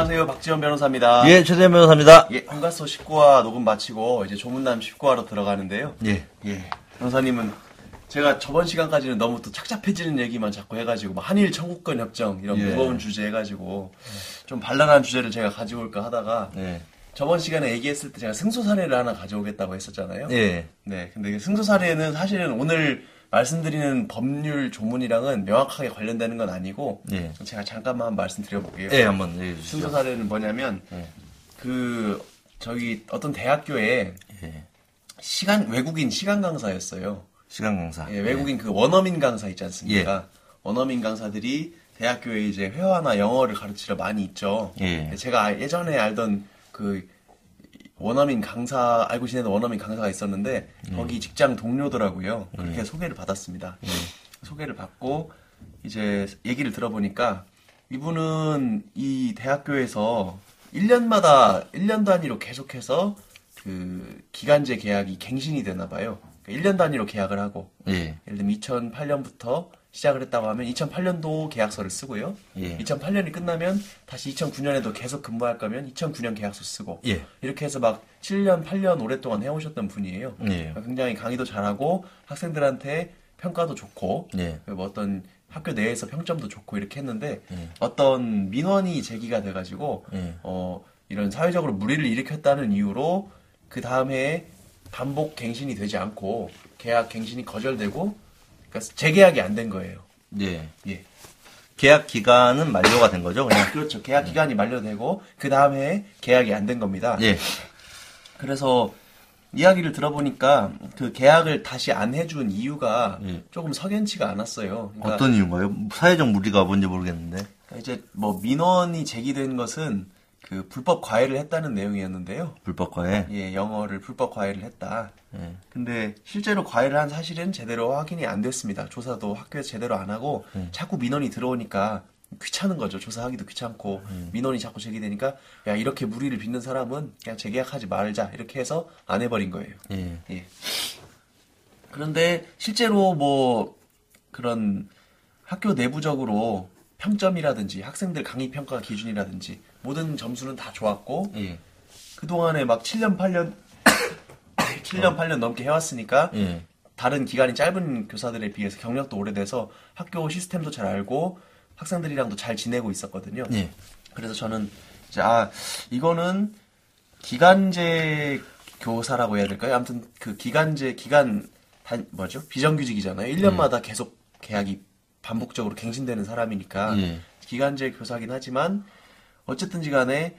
안녕하세요. 박지원 변호사입니다. 예, 최재현 변호사입니다. 예, 헌가소 19화 녹음 마치고 이제 조문남 19화로 들어가는데요. 예. 예. 변호사님은 제가 저번 시간까지는 너무 또 착잡해지는 얘기만 자꾸 해가지고 뭐 한일 청구권 협정 이런 예. 무거운 주제 해가지고 좀 발랄한 주제를 제가 가지고 올까 하다가 예. 저번 시간에 얘기했을 때 제가 승소 사례를 하나 가져오겠다고 했었잖아요. 예. 네, 근데 승소 사례는 사실은 오늘 말씀드리는 법률 조문이랑은 명확하게 관련되는 건 아니고 예. 제가 잠깐만 말씀드려볼게요. 예, 한번. 승소 사례는 뭐냐면 예. 그 저기 어떤 대학교에 예. 시간 외국인 시간 강사였어요. 시간 강사. 예, 외국인 그 원어민 강사 있지 않습니까? 원어민 강사들이 대학교에 이제 회화나 영어를 가르치러 많이 있죠. 예. 제가 예전에 알던 그 원어민 강사 알고 지내는 원어민 강사가 있었는데 거기 직장 동료더라고요. 그렇게 소개를 받았습니다. 소개를 받고 이제 얘기를 들어보니까 이분은 이 대학교에서 1년마다 1년 단위로 계속해서 그 기간제 계약이 갱신이 되나 봐요. 1년 단위로 계약을 하고 예. 예를 들면 2008년부터 시작을 했다고 하면 2008년도 계약서를 쓰고요. 예. 2008년이 끝나면 다시 2009년에도 계속 근무할 거면 2009년 계약서 쓰고 예. 이렇게 해서 막 7년, 8년 오랫동안 해오셨던 분이에요. 예. 굉장히 강의도 잘하고 학생들한테 평가도 좋고 예. 뭐 어떤 학교 내에서 평점도 좋고 이렇게 했는데 예. 어떤 민원이 제기가 돼가지고 예. 어, 이런 사회적으로 무리를 일으켰다는 이유로 그 다음 해에 반복 갱신이 되지 않고 계약 갱신이 거절되고 그러니까 재계약이 안 된 거예요. 예. 예. 계약 기간은 만료가 된 거죠, 그냥. 그렇죠. 계약 기간이 만료되고 그 다음 해에 계약이 안 된 겁니다. 예. 그래서 이야기를 들어보니까 그 계약을 다시 안 해준 이유가 예. 조금 석연치가 않았어요. 그러니까 어떤 이유인가요? 사회적 무리가 뭔지 모르겠는데. 이제 뭐 민원이 제기된 것은 그 불법 과외를 했다는 내용이었는데요. 불법 과외. 예, 영어를 불법 과외를 했다. 예. 근데 실제로 과외를 한 사실은 제대로 확인이 안 됐습니다. 조사도 학교에서 제대로 안 하고 자꾸 민원이 들어오니까 귀찮은 거죠. 조사하기도 귀찮고 민원이 자꾸 제기되니까 야 이렇게 무리를 빚는 사람은 그냥 재계약하지 말자 이렇게 해서 안 해버린 거예요. 예. 예. 그런데 실제로 뭐 그런 학교 내부적으로 평점이라든지 학생들 강의 평가 기준이라든지 모든 점수는 다 좋았고 예. 그 동안에 막 7년 8년 7년 8년 넘게 해왔으니까 예. 다른 기간이 짧은 교사들에 비해서 경력도 오래돼서 학교 시스템도 잘 알고 학생들이랑도 잘 지내고 있었거든요. 예. 그래서 저는 이제 아 이거는 기간제 교사라고 해야 될까요? 아무튼 그 기간제 기간 단 뭐죠? 비정규직이잖아요. 1년마다 계속 계약이 반복적으로 갱신되는 사람이니까 예. 기간제 교사긴 하지만 어쨌든지 간에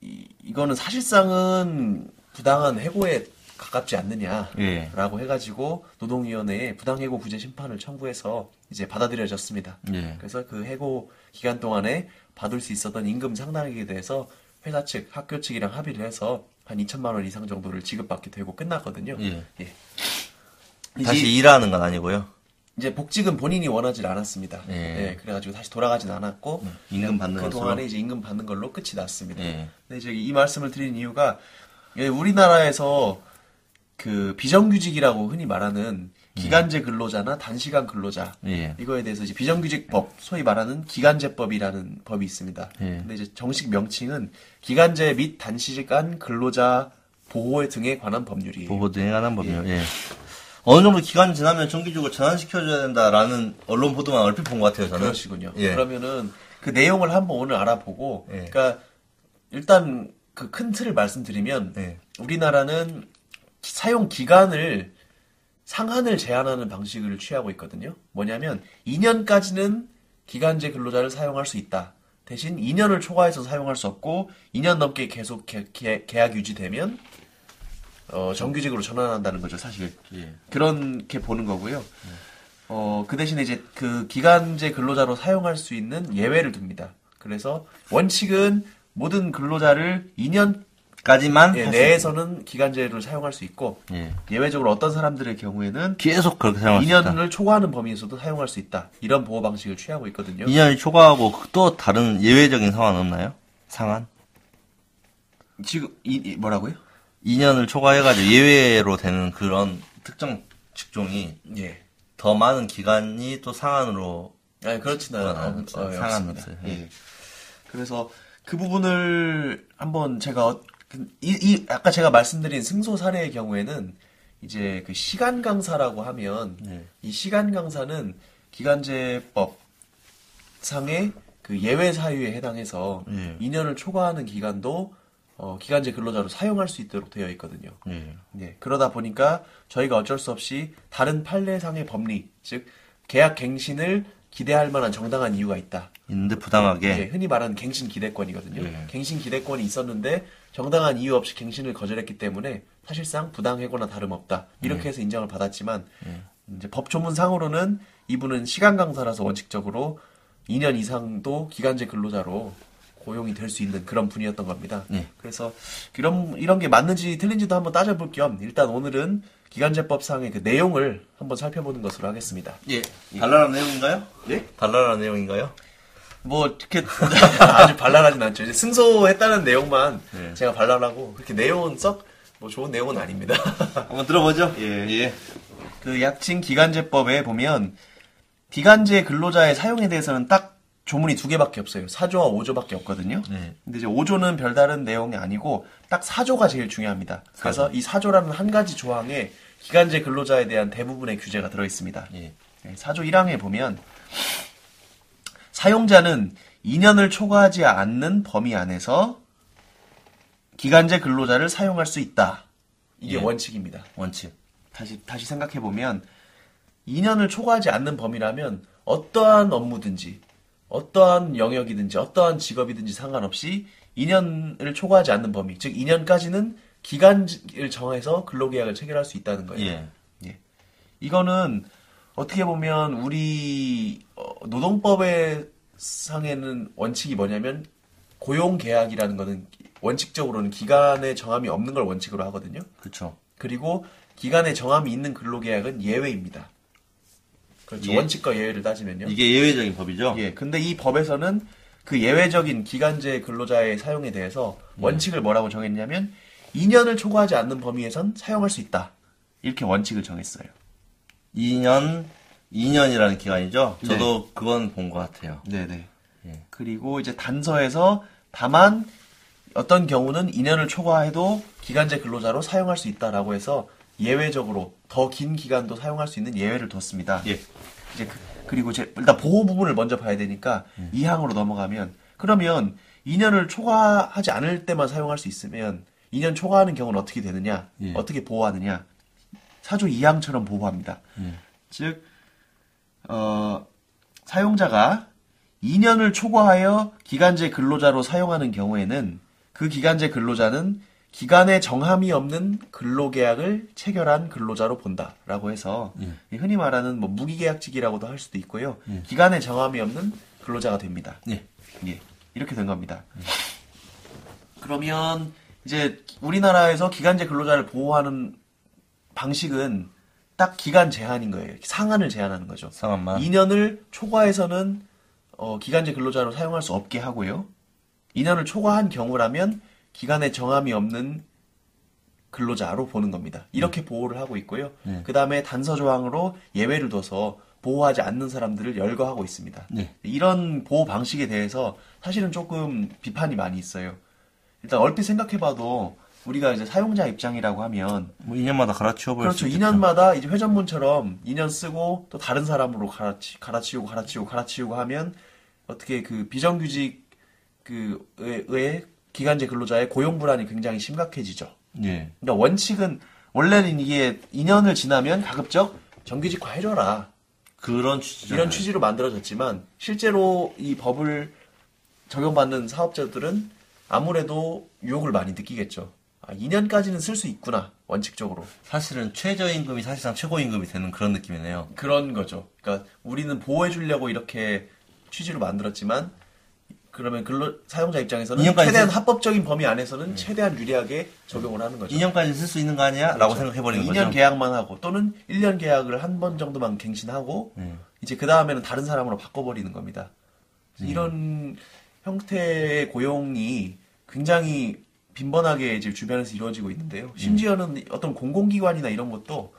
이, 이거는 사실상은 부당한 해고에 가깝지 않느냐라고 예. 해가지고 노동위원회에 부당해고 구제 심판을 청구해서 이제 받아들여졌습니다. 예. 그래서 그 해고 기간 동안에 받을 수 있었던 임금 상당액에 대해서 회사 측, 학교 측이랑 합의를 해서 한 2천만 원 이상 정도를 지급받게 되고 끝났거든요. 예. 예. 다시 일하는 건 아니고요. 이제 복직은 본인이 원하지 않았습니다. 예. 예, 그래가지고 다시 돌아가진 않았고 임금 받는 그 동안에. 이제 임금 받는 걸로 끝이 났습니다. 예. 근데 이제 이 말씀을 드린 이유가 예, 우리나라에서 그 비정규직이라고 흔히 말하는 기간제 근로자나 단시간 근로자 예. 이거에 대해서 이제 비정규직법 소위 말하는 기간제법이라는 법이 있습니다. 예. 근데 이제 정식 명칭은 기간제 및 단시간 근로자 보호 등에 관한 법률이에요. 보호 등에 관한 법이요. 예. 어느 정도 기간 지나면 정기적으로 전환시켜줘야 된다라는 언론 보도만 얼핏 본 것 같아요, 저는. 그러시군요. 예. 그러면은 그 내용을 한번 오늘 알아보고, 예. 그러니까 일단 그 큰 틀을 말씀드리면 예. 우리나라는 기- 사용 기간을 상한을 제한하는 방식을 취하고 있거든요. 뭐냐면 2년까지는 기간제 근로자를 사용할 수 있다. 대신 2년을 초과해서 사용할 수 없고 2년 넘게 계속 계, 약 유지되면 어, 정규직으로 전환한다는 거죠, 사실. 예. 그렇게 보는 거고요. 어, 그 대신에 이제 그 기간제 근로자로 사용할 수 있는 예외를 둡니다. 그래서 원칙은 모든 근로자를 2년 까지만 예, 할 수- 내에서는 기간제를 사용할 수 있고 예. 예외적으로 어떤 사람들의 경우에는 계속 그렇게 사용할 수 있다. 2년을 초과하는 범위에서도 사용할 수 있다. 이런 보호 방식을 취하고 있거든요. 2년이 초과하고 또 다른 예외적인 상황 없나요? 상한? 지금 이, 이- 뭐라고요? 2년을 초과해가지고 예외로 되는 그런 특정 직종이 예. 더 많은 기간이 또 상한으로 아니 그렇지는 그건 않, 없어요. 어. 없어요. 예. 그래서 그 부분을 한번 제가 어- 그- 이, 이 아까 제가 말씀드린 승소 사례의 경우에는 이제 그 시간 강사라고 하면 네. 이 시간 강사는 기간제법 상의 그 예외 사유에 해당해서 예. 2년을 초과하는 기간도 어, 기간제 근로자로 사용할 수 있도록 되어 있거든요. 예. 네, 그러다 보니까 저희가 어쩔 수 없이 다른 판례상의 법리, 즉 계약 갱신을 기대할 만한 정당한 이유가 있다. 있는데 부당하게. 네, 흔히 말하는 갱신 기대권이거든요. 예. 갱신 기대권이 있었는데 정당한 이유 없이 갱신을 거절했기 때문에 사실상 부당해거나 다름없다. 이렇게 예. 해서 인정을 받았지만 이제 법 조문상으로는 이분은 시간 강사라서 원칙적으로 2년 이상도 기간제 근로자로 고용이 될 수 있는 그런 분이었던 겁니다. 예. 그래서 이런 이런 게 맞는지 틀린지도 한번 따져볼 겸 일단 오늘은 기간제법상의 그 내용을 한번 살펴보는 것으로 하겠습니다. 예. 발랄한 내용인가요? 예? 발랄한 내용인가요? 뭐 이렇게 아주 발랄하진 않죠. 이제 승소했다는 내용만 네. 제가 발랄하고 그렇게 내용은 썩뭐 좋은 내용은 아닙니다. 한번 들어보죠. 예. 예. 그 약칭 기간제법에 보면 기간제 근로자의 사용에 대해서는 딱 조문이 두 개밖에 없어요. 4조와 5조밖에 없거든요. 네. 근데 이제 5조는 별다른 내용이 아니고 딱 4조가 제일 중요합니다. 그래서 이 4조라는 한 가지 조항에 기간제 근로자에 대한 대부분의 규제가 들어 있습니다. 예. 네, 4조 1항에 보면 사용자는 2년을 초과하지 않는 범위 안에서 기간제 근로자를 사용할 수 있다. 이게 예. 원칙입니다. 원칙. 다시 다시 생각해 보면 2년을 초과하지 않는 범위라면 어떠한 업무든지 어떠한 영역이든지 어떠한 직업이든지 상관없이 2년을 초과하지 않는 범위, 즉 2년까지는 기간을 정해서 근로계약을 체결할 수 있다는 거예요. 예. 예. 이거는 어떻게 보면 우리 어, 노동법의 상에는 원칙이 뭐냐면 고용 계약이라는 거는 원칙적으로는 기간에 정함이 없는 걸 원칙으로 하거든요. 그쵸. 그리고 기간에 정함이 있는 근로계약은 예외입니다. 그렇죠. 예. 원칙과 예외를 따지면요. 이게 예외적인 법이죠? 예. 근데 이 법에서는 그 예외적인 기간제 근로자의 사용에 대해서 원칙을 뭐라고 정했냐면 2년을 초과하지 않는 범위에선 사용할 수 있다. 이렇게 원칙을 정했어요. 2년, 2년이라는 기간이죠? 저도 그건 본 것 같아요. 네네. 예. 그리고 이제 단서에서 다만 어떤 경우는 2년을 초과해도 기간제 근로자로 사용할 수 있다라고 해서 예외적으로 더 긴 기간도 사용할 수 있는 예외를 뒀습니다. 예. 이제 그, 리고 이제 일단 보호 부분을 먼저 봐야 되니까 이 항으로 넘어가면 그러면 2년을 초과하지 않을 때만 사용할 수 있으면 2년 초과하는 경우는 어떻게 되느냐? 예. 어떻게 보호하느냐? 사조 2항처럼 보호합니다. 즉 어, 사용자가 2년을 초과하여 기간제 근로자로 사용하는 경우에는 그 기간제 근로자는 기간에 정함이 없는 근로계약을 체결한 근로자로 본다라고 해서 이 흔히 말하는 뭐 무기계약직이라고도 할 수도 있고요. 기간에 정함이 없는 근로자가 됩니다. 예. 예, 이렇게 된 겁니다. 그러면 이제 우리나라에서 기간제 근로자를 보호하는 방식은 딱 기간 제한인 거예요. 상한을 제한하는 거죠. 상한만. 2년을 초과해서는 어, 기간제 근로자로 사용할 수 없게 하고요. 2년을 초과한 경우라면 기간에 정함이 없는 근로자로 보는 겁니다. 이렇게 보호를 하고 있고요. 네. 그 다음에 단서 조항으로 예외를 둬서 보호하지 않는 사람들을 열거하고 있습니다. 네. 이런 보호 방식에 대해서 사실은 조금 비판이 많이 있어요. 일단 얼핏 생각해봐도 우리가 이제 사용자 입장이라고 하면 뭐 2년마다 갈아치워버릴 그렇죠. 수 있겠죠. 2년마다 이제 회전문처럼 2년 쓰고 또 다른 사람으로 갈아치, 갈아치우고 갈아치우고 갈아치우고 하면 어떻게 그 비정규직 그 의, 의 기간제 근로자의 고용 불안이 굉장히 심각해지죠. 예. 그러니까 원칙은 원래는 이게 2년을 지나면 가급적 정규직화 해줘라 그런 취지죠. 이런 취지로 만들어졌지만 실제로 이 법을 적용받는 사업자들은 아무래도 유혹을 많이 느끼겠죠. 아, 2년까지는 쓸 수 있구나 원칙적으로. 사실은 최저임금이 사실상 최고임금이 되는 그런 느낌이네요. 그런 거죠. 그러니까 우리는 보호해 주려고 이렇게 취지로 만들었지만 그러면 근로 사용자 입장에서는 2년까지 최대한 쓸- 합법적인 범위 안에서는 최대한 유리하게 적용을 하는 거죠. 2년까지 쓸 수 있는 거 아니야? 라고 생각해 버리는 2년 거죠. 계약만 하고 또는 1년 계약을 한 번 정도만 갱신하고 네. 이제 그 다음에는 다른 사람으로 바꿔 버리는 겁니다. 음. 이런 형태의 고용이 굉장히 빈번하게 이제 주변에서 이루어지고 있는데요. 심지어는 어떤 공공기관이나 이런 것도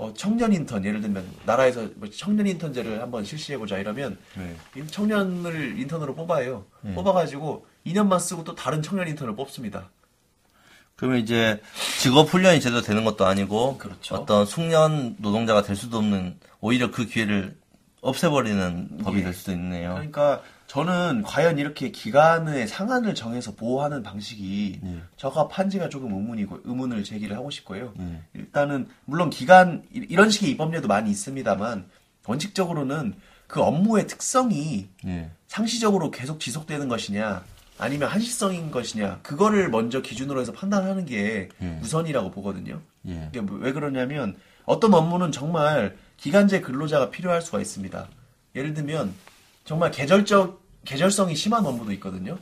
어, 청년 인턴 예를 들면 나라에서 뭐 청년 인턴제를 한번 실시해 보자 이러면 네. 이 청년을 인턴으로 뽑아요. 뽑아가지고 2년만 쓰고 또 다른 청년 인턴을 뽑습니다. 그러면 이제 직업 훈련이 제대로 되는 것도 아니고 그렇죠. 어떤 숙련 노동자가 될 수도 없는 오히려 그 기회를 없애버리는 법이 예. 될 수도 있네요. 그러니까 저는 과연 이렇게 기간의 상한을 정해서 보호하는 방식이 예. 적합한지가 조금 의문이고 의문을 제기를 하고 싶고요. 예. 일단은 물론 기간 이- 이런 식의 입법례도 많이 있습니다만 원칙적으로는 그 업무의 특성이 예. 상시적으로 계속 지속되는 것이냐 아니면 한시성인 것이냐 그거를 먼저 기준으로 해서 판단하는 게 예. 우선이라고 보거든요. 예. 이게 뭐왜 그러냐면 어떤 업무는 정말 기간제 근로자가 필요할 수가 있습니다. 예를 들면 정말 계절적 계절성이 심한 업무도 있거든요.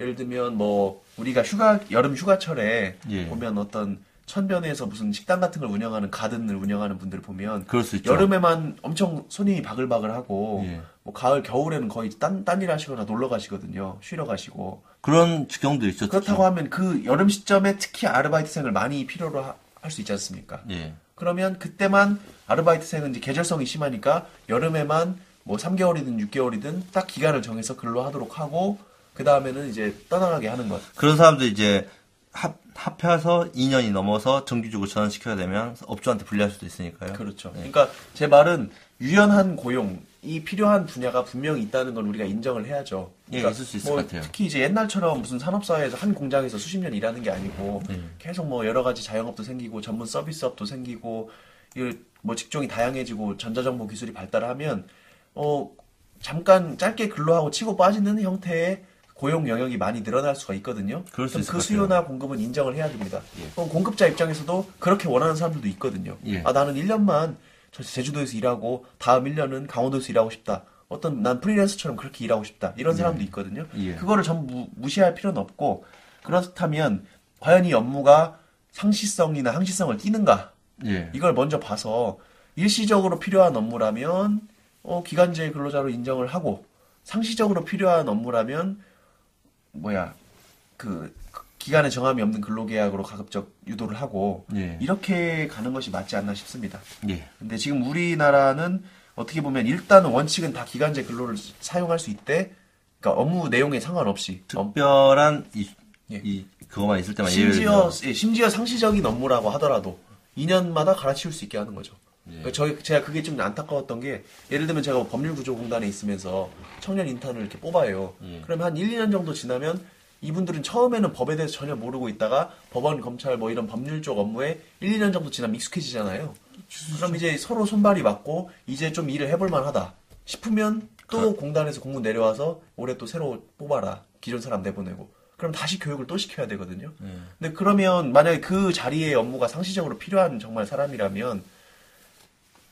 예를 들면 뭐 우리가 휴가 여름 휴가철에 예. 보면 어떤 천변에서 무슨 식당 같은 걸 운영하는 가든을 운영하는 분들 보면 그럴 수 있죠. 여름에만 엄청 손님이 바글바글하고 예. 뭐 가을 겨울에는 거의 딴 딴일 하시거나 놀러 가시거든요. 쉬러 가시고 그런 경우도 있죠. 그렇다고 하면 그 여름 시점에 특히 아르바이트생을 많이 필요로 할 수 있지 않습니까? 예. 그러면 그때만 아르바이트생은 이제 계절성이 심하니까 여름에만 뭐 3개월이든 6개월이든 딱 기간을 정해서 근로하도록 하고 그 다음에는 이제 떠나가게 하는 것. 그런 사람들 이제 합, 합해서 2년이 넘어서 정규직으로 전환시켜야 되면 업주한테 불리할 수도 있으니까요. 그렇죠. 그러니까 제 말은 유연한 고용이 필요한 분야가 분명히 있다는 건 우리가 인정을 해야죠. 예, 그러니까 있을 수 있을 뭐 것 같아요. 특히 이제 옛날처럼 무슨 산업사회에서 한 공장에서 수십 년 일하는 게 아니고 네. 계속 뭐 여러 가지 자영업도 생기고 전문 서비스업도 생기고 이뭐 직종이 다양해지고 전자정보 기술이 발달하면 어 잠깐 짧게 근로하고 치고 빠지는 형태의 고용 영역이 많이 늘어날 수가 있거든요. 그럴 수 그럼 있을 그것 수요나 공급은 인정을 해야 됩니다. 예. 그럼 공급자 입장에서도 그렇게 원하는 사람들도 있거든요. 예. 아 나는 1년만 저 제주도에서 일하고 다음 1년은 강원도에서 일하고 싶다. 어떤 난 프리랜서처럼 그렇게 일하고 싶다. 이런 사람도 있거든요. 예. 그거를 전부 무시할 필요는 없고 그렇다면 과연 이 업무가 상시성이나 항시성을 띠는가? 예. 이걸 먼저 봐서 일시적으로 필요한 업무라면 어, 기간제 근로자로 인정을 하고 상시적으로 필요한 업무라면 뭐야 그 기간에 정함이 없는 근로계약으로 가급적 유도를 하고 예. 이렇게 가는 것이 맞지 않나 싶습니다. 예. 근데 지금 우리나라는 어떻게 보면 일단은 원칙은 다 기간제 근로를 사용할 수 있대. 그러니까 업무 내용에 상관없이 업- 특별한 이, 예. 이 그것만 있을 때만 심지어 예, 심지어 상시적인 업무라고 하더라도 2년마다 갈아치울 수 있게 하는 거죠. 예. 저희 제가 그게 좀 안타까웠던 게 예를 들면 제가 법률구조공단에 있으면서 청년 인턴을 이렇게 뽑아요. 예. 그러면 한 1, 2년 정도 지나면 이분들은 처음에는 법에 대해서 전혀 모르고 있다가 법원, 검찰 뭐 이런 법률 쪽 업무에 1, 2년 정도 지나면 익숙해지잖아요. 그럼 이제 서로 손발이 맞고 이제 좀 일을 해볼 만하다 싶으면 또 공단에서 공문 내려와서 올해 또 새로 뽑아라. 기존 사람 내보내고. 그럼 다시 교육을 또 시켜야 되거든요. 예. 근데 그러면 만약에 그 자리에 업무가 상시적으로 필요한 정말 사람이라면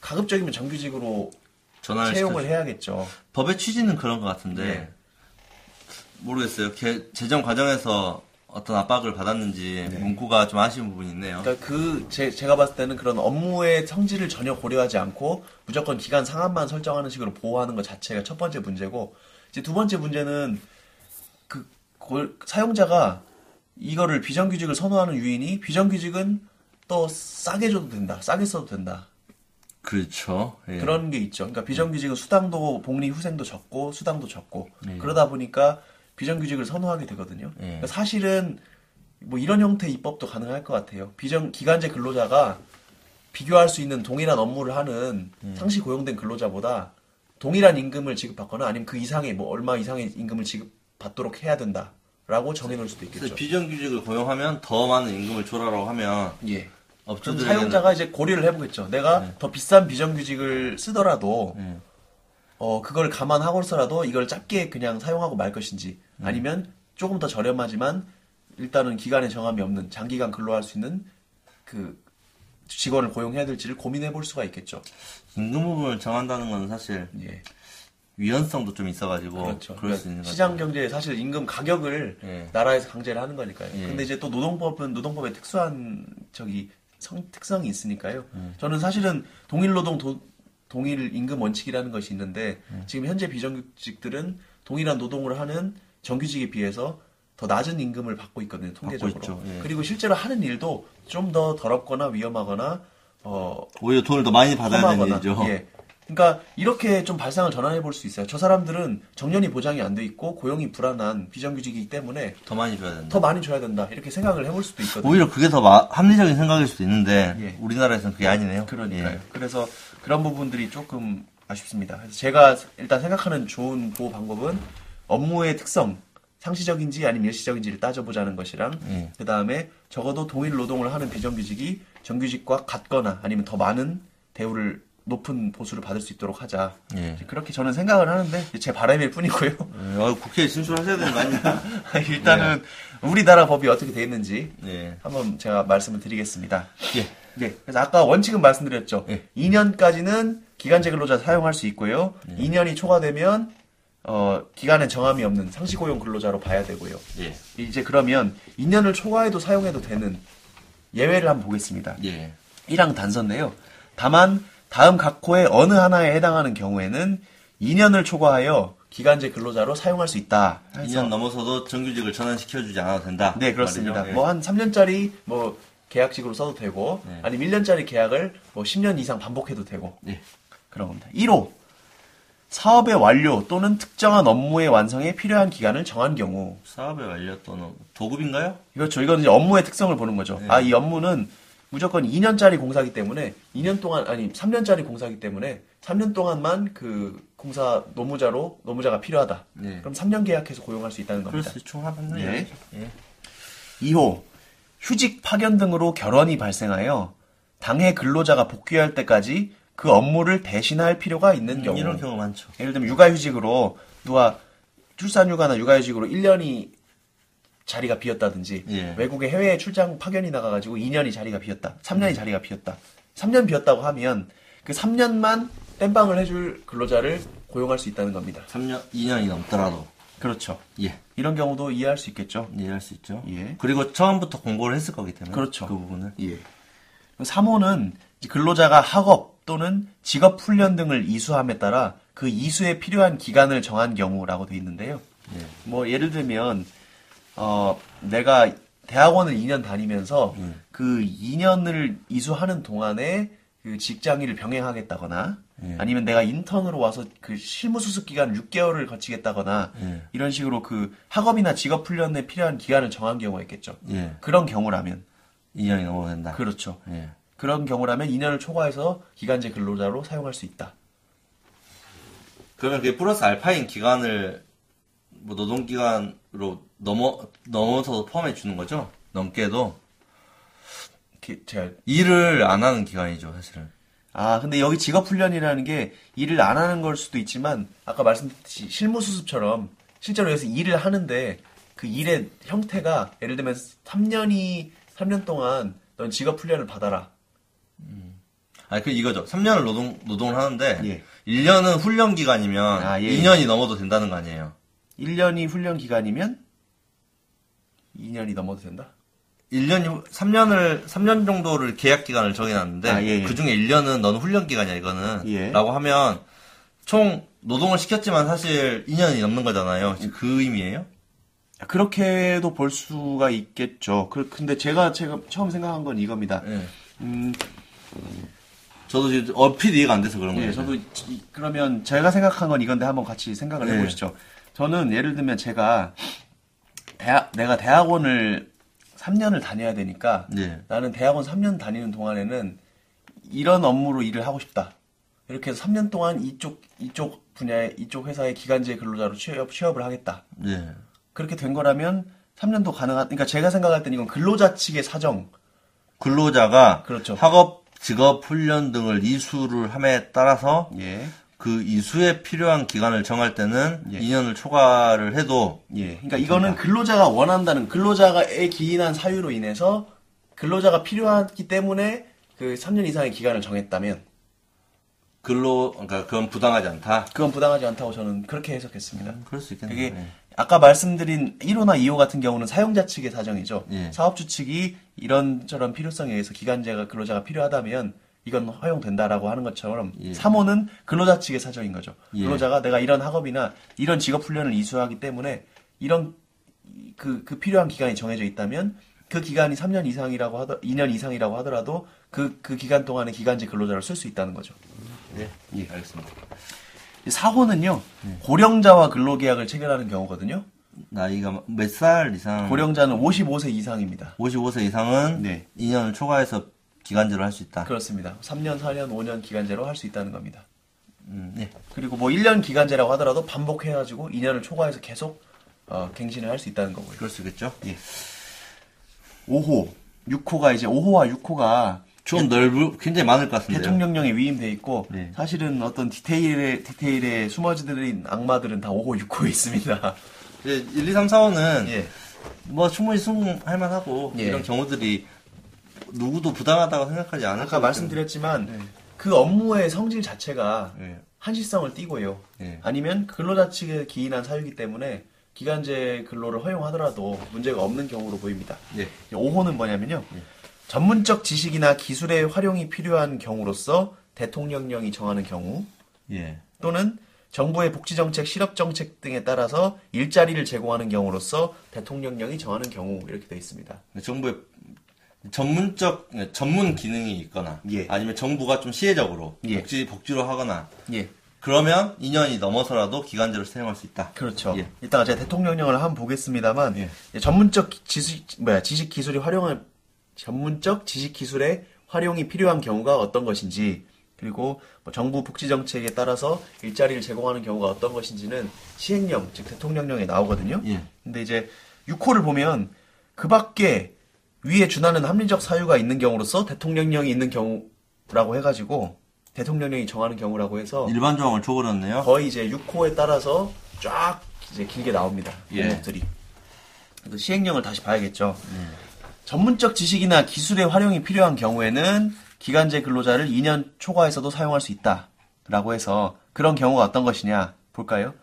가급적이면 정규직으로 전화를 채용을 시켜주- 해야겠죠. 법의 취지는 그런 것 같은데 예. 모르겠어요. 개- 재정 과정에서 어떤 압박을 받았는지 네. 문구가 좀 아쉬운 부분이 있네요. 그러니까 그 제, 제가 봤을 때는 그런 업무의 성질을 전혀 고려하지 않고 무조건 기간 상한만 설정하는 식으로 보호하는 것 자체가 첫 번째 문제고 이제 두 번째 문제는 그 골- 사용자가 이거를 비정규직을 선호하는 유인이 비정규직은 또 싸게 줘도 된다, 싸게 써도 된다. 그렇죠. 예. 그런 게 있죠. 그러니까 비정규직은 수당도 복리 후생도 적고 수당도 적고 네. 그러다 보니까 비정규직을 선호하게 되거든요. 네. 그러니까 사실은 뭐 이런 형태의 입법도 가능할 것 같아요. 비정 기간제 근로자가 비교할 수 있는 동일한 업무를 하는 네. 상시 고용된 근로자보다 동일한 임금을 지급받거나 아니면 그 이상의 뭐 얼마 이상의 임금을 지급받도록 해야 된다라고 정해놓을 수도 있겠죠. 비정규직을 고용하면 더 많은 임금을 줘라라고 하면 예. 업주들에게는 사용자가 이제 고려를 해보겠죠. 내가 더 비싼 비정규직을 쓰더라도 예. 어, 그걸 감안하고서라도 이걸 짧게 그냥 사용하고 말 것인지, 음. 아니면 조금 더 저렴하지만, 일단은 기간에 정함이 없는, 장기간 근로할 수 있는, 그, 직원을 고용해야 될지를 고민해 볼 수가 있겠죠. 임금 부분을 정한다는 건 사실 예. 위헌성도 좀 있어가지고 그렇죠. 것 시장 경제에 사실 임금 가격을 예. 나라에서 강제를 하는 거니까요. 예. 근데 이제 또 노동법은 노동법에 특수한 저기 성, 특성이 있으니까요. 예. 저는 사실은 동일 노동 도- 동일 임금 원칙이라는 것이 있는데 예. 지금 현재 비정규직들은 동일한 노동을 하는 정규직에 비해서 더 낮은 임금을 받고 있거든요. 통계적으로. 예. 그리고 실제로 하는 일도 좀 더 더럽거나 위험하거나 어 오히려 돈을 더 많이 받아야 되는 일이죠. 예. 그러니까 이렇게 좀 발상을 전환해 볼 수 있어요. 저 사람들은 정년이 보장이 안 돼 있고 고용이 불안한 비정규직이기 때문에 더 많이 줘야 된다. 더 많이 줘야 된다. 이렇게 생각을 해볼 수도 있거든요. 오히려 그게 더 마- 합리적인 생각일 수도 있는데 예. 우리나라에서는 그게 아니네요. 그러니까요. 예. 그래서 그런 부분들이 조금 아쉽습니다. 그래서 제가 일단 생각하는 좋은 보호 방법은 업무의 특성, 상시적인지 아니면 일시적인지를 따져보자는 것이랑 예. 그 다음에 적어도 동일 노동을 하는 비정규직이 정규직과 같거나 아니면 더 많은 대우를 높은 보수를 받을 수 있도록 하자. 예. 그렇게 저는 생각을 하는데 제 바람일 뿐이고요. 예, 어, 국회에 진출하셔야 되는 거 아닙니까? 일단은 우리나라 법이 어떻게 돼 있는지 예. 한번 제가 말씀을 드리겠습니다. 예. 네. 그래서 아까 원칙은 말씀드렸죠. 예. 2년까지는 기간제 근로자 사용할 수 있고요. 예. 2년이 초과되면 어, 기간에 정함이 없는 상시고용 근로자로 봐야 되고요. 예. 이제 그러면 2년을 초과해도 사용해도 되는 예외를 한번 보겠습니다. 예. 1항 단서인데요. 다만 다음 각 호의 어느 하나에 해당하는 경우에는 2년을 초과하여 기간제 근로자로 사용할 수 있다. 해서 2년 넘어서도 정규직을 전환시켜주지 않아도 된다. 네, 그렇습니다. 말이죠. 예. 뭐한 3년짜리 뭐 계약직으로 써도 되고 네. 아니 1년짜리 계약을 뭐 10년 이상 반복해도 되고 예. 그런 겁니다. 1호 사업의 완료 또는 특정한 업무의 완성에 필요한 기간을 정한 경우 사업의 완료 또는 도급인가요? 그렇죠. 이건 이제 업무의 특성을 보는 거죠. 네. 아, 이 업무는 무조건 2년짜리 공사기 때문에 2년 동안 아니 3년짜리 공사기 때문에 3년 동안만 그 공사 노무자로 노무자가 필요하다. 네. 그럼 3년 계약해서 고용할 수 있다는 겁니다. 그래서 총합했네. 예. 예. 2호 휴직 파견 등으로 결혼이 발생하여 당해 근로자가 복귀할 때까지 그 업무를 대신할 필요가 있는 경우 음, 이런 경우 많죠. 예를 들면 육아휴직으로 누가 출산휴가나 육아휴직으로 1년이 자리가 비었다든지 예. 외국에 해외 출장 파견이 나가가지고 2년이 자리가 비었다 3년이 자리가 비었다 3년 비었다고 하면 그 3년만 땜빵을 해줄 근로자를 고용할 수 있다는 겁니다 3년, 2년이 넘더라도. 그렇죠 예. 이런 경우도 이해할 수 있겠죠 이해할 수 있죠. 예. 그리고 처음부터 공고를 했을 거기 때문에. 그렇죠. 그 부분을. 예. 3호는 근로자가 학업 또는 직업 훈련 등을 이수함에 따라 그 이수에 필요한 기간을 정한 경우라고 돼 있는데요. 예. 뭐 예를 들면 어 내가 대학원을 2년 다니면서 음. 그 2년을 이수하는 동안에 그 직장 일을 병행하겠다거나 예. 아니면 내가 인턴으로 와서 그 실무 수습 기간 6개월을 거치겠다거나 예. 이런 식으로 그 학업이나 직업 훈련에 필요한 기간을 정한 경우가 있겠죠. 예. 그런 경우라면 2년이 넘어도 된다. 그렇죠. 예. 그런 경우라면 2년을 초과해서 기간제 근로자로 사용할 수 있다. 그러면 그게 플러스 알파인 기간을 뭐 노동기간으로 넘어, 넘어서도 포함해 주는 거죠? 넘게도. 기- 제가 일을 안 하는 기간이죠, 사실은. 아 근데 여기 직업 훈련이라는 게 일을 안 하는 걸 수도 있지만 아까 말씀드렸듯이 실무 수습처럼 실제로 여기서 일을 하는데 그 일의 형태가 예를 들면 3년이 3년 동안 넌 직업 훈련을 받아라. 아니, 그 이거죠. 3년을 노동, 노동을 하는데, 예. 1년은 훈련 기간이면, 아, 예. 2년이 넘어도 된다는 거 아니에요. 1년이 훈련 기간이면 2년이 넘어도 된다. 1년이, 3년을, 3년 정도를 계약 기간을 정해놨는데, 아, 예, 예. 그 중에 1년은 너는 훈련 기간이야, 이거는. 예. 라고 하면, 총 노동을 시켰지만 사실 2년이 넘는 거잖아요. 그 의미예요? 그렇게도 볼 수가 있겠죠. 그- 근데 제가 제가 처음 생각한 건 이겁니다. 예. 음, 저도 지금 얼핏 이해가 안 돼서 그런 거예요. 예, 저도 이- 그러면 제가 생각한 건 이건데 한번 같이 생각을 네. 해보시죠. 저는 예를 들면 제가 대학 내가 대학원을 3년을 다녀야 되니까 예. 나는 대학원 3년 다니는 동안에는 이런 업무로 일을 하고 싶다. 이렇게 해서 3년 동안 이쪽 이쪽 분야의 이쪽 회사의 기간제 근로자로 취업 취업을 하겠다. 예. 그렇게 된 거라면 3년도 가능한. 그러니까 제가 생각할 때는 이건 근로자 측의 사정. 근로자가 그렇죠. 학업, 직업, 훈련 등을 이수를 함에 따라서 예. 그 이수에 필요한 기간을 정할 때는 예. 2년을 초과를 해도 예. 그러니까 이거는 근로자가 원한다는 근로자가의 기인한 사유로 인해서 근로자가 필요하기 때문에 그 3년 이상의 기간을 정했다면 근로 그러니까 그건 부당하지 않다. 그건 부당하지 않다고 저는 그렇게 해석했습니다. 그럴 수 있겠네요. 그게 예. 아까 말씀드린 1호나 2호 같은 경우는 사용자 측의 사정이죠. 예. 사업주 측이 이런저런 필요성에 의해서 기간제가 근로자가 필요하다면 이건 허용된다라고 하는 것처럼 예. 3호는 근로자 측의 사정인 거죠. 예. 근로자가 내가 이런 학업이나 이런 직업 훈련을 이수하기 때문에 이런 그, 그 필요한 기간이 정해져 있다면 그 기간이 3년 이상이라고 하더 2년 이상이라고 하더라도 그, 그 기간 동안에 기간제 근로자를 쓸 수 있다는 거죠. 네, 예. 알겠습니다. 이 사호는요 네. 고령자와 근로계약을 체결하는 경우거든요. 나이가 몇 살 이상? 고령자는 55세 이상입니다. 55세 이상은 네. 2년을 초과해서 기간제로 할 수 있다. 그렇습니다. 3년, 4년, 5년 기간제로 할 수 있다는 겁니다. 음, 네. 그리고 뭐 1년 기간제라고 하더라도 반복해가지고 2년을 초과해서 계속 어, 갱신을 할 수 있다는 거고요. 그럴 수 있겠죠. 예. 5호, 6호가 이제 5호와 6호가 좀 넓을 굉장히 많을 것 같은데요. 대통령령에 위임돼 있고 네. 사실은 어떤 디테일에 디테일에 숨어지는 악마들은 다 5호, 6호에 있습니다. 이제 1, 2, 3, 4, 5는 예. 뭐 충분히 수긍할 만하고 예. 이런 경우들이 누구도 부당하다고 생각하지 않을 아까 말씀드렸지만 네. 그 업무의 성질 자체가 때문에. 한시성을 띠고요. 예. 아니면 근로자 측에 기인한 사유이기 때문에 기간제 근로를 허용하더라도 문제가 없는 경우로 보입니다. 예. 예. 5호는 뭐냐면요. 전문적 지식이나 기술의 활용이 필요한 경우로서 대통령령이 정하는 경우 예. 또는 정부의 복지정책, 실업정책 등에 따라서 일자리를 제공하는 경우로서 대통령령이 정하는 경우 이렇게 되어 있습니다. 정부의 전문적 전문 기능이 있거나 예. 아니면 정부가 좀 시혜적으로 예. 복지 복지로 하거나 예. 그러면 2년이 넘어서라도 기간제로 사용할 수 있다. 그렇죠. 예. 이따가 제가 대통령령을 한번 보겠습니다만 예. 전문적 지식 뭐야 지식 기술이 활용할 전문적 지식 기술의 활용이 필요한 경우가 어떤 것인지 그리고 뭐 정부 복지 정책에 따라서 일자리를 제공하는 경우가 어떤 것인지는 시행령 즉 대통령령에 나오거든요. 예. 근데 이제 6호를 보면 그 밖에 위에 준하는 합리적 사유가 있는 경우로서 대통령령이 있는 경우라고 해가지고 대통령령이 정하는 경우라고 해서 일반 조항을 줘버렸네요. 거의 이제 6호에 따라서 쫙 이제 길게 나옵니다. 예.項들이 그래서 시행령을 다시 봐야겠죠. 전문적 지식이나 기술의 활용이 필요한 경우에는 기간제 근로자를 2년 초과해서도 사용할 수 있다 라고 해서 그런 경우가 어떤 것이냐 볼까요?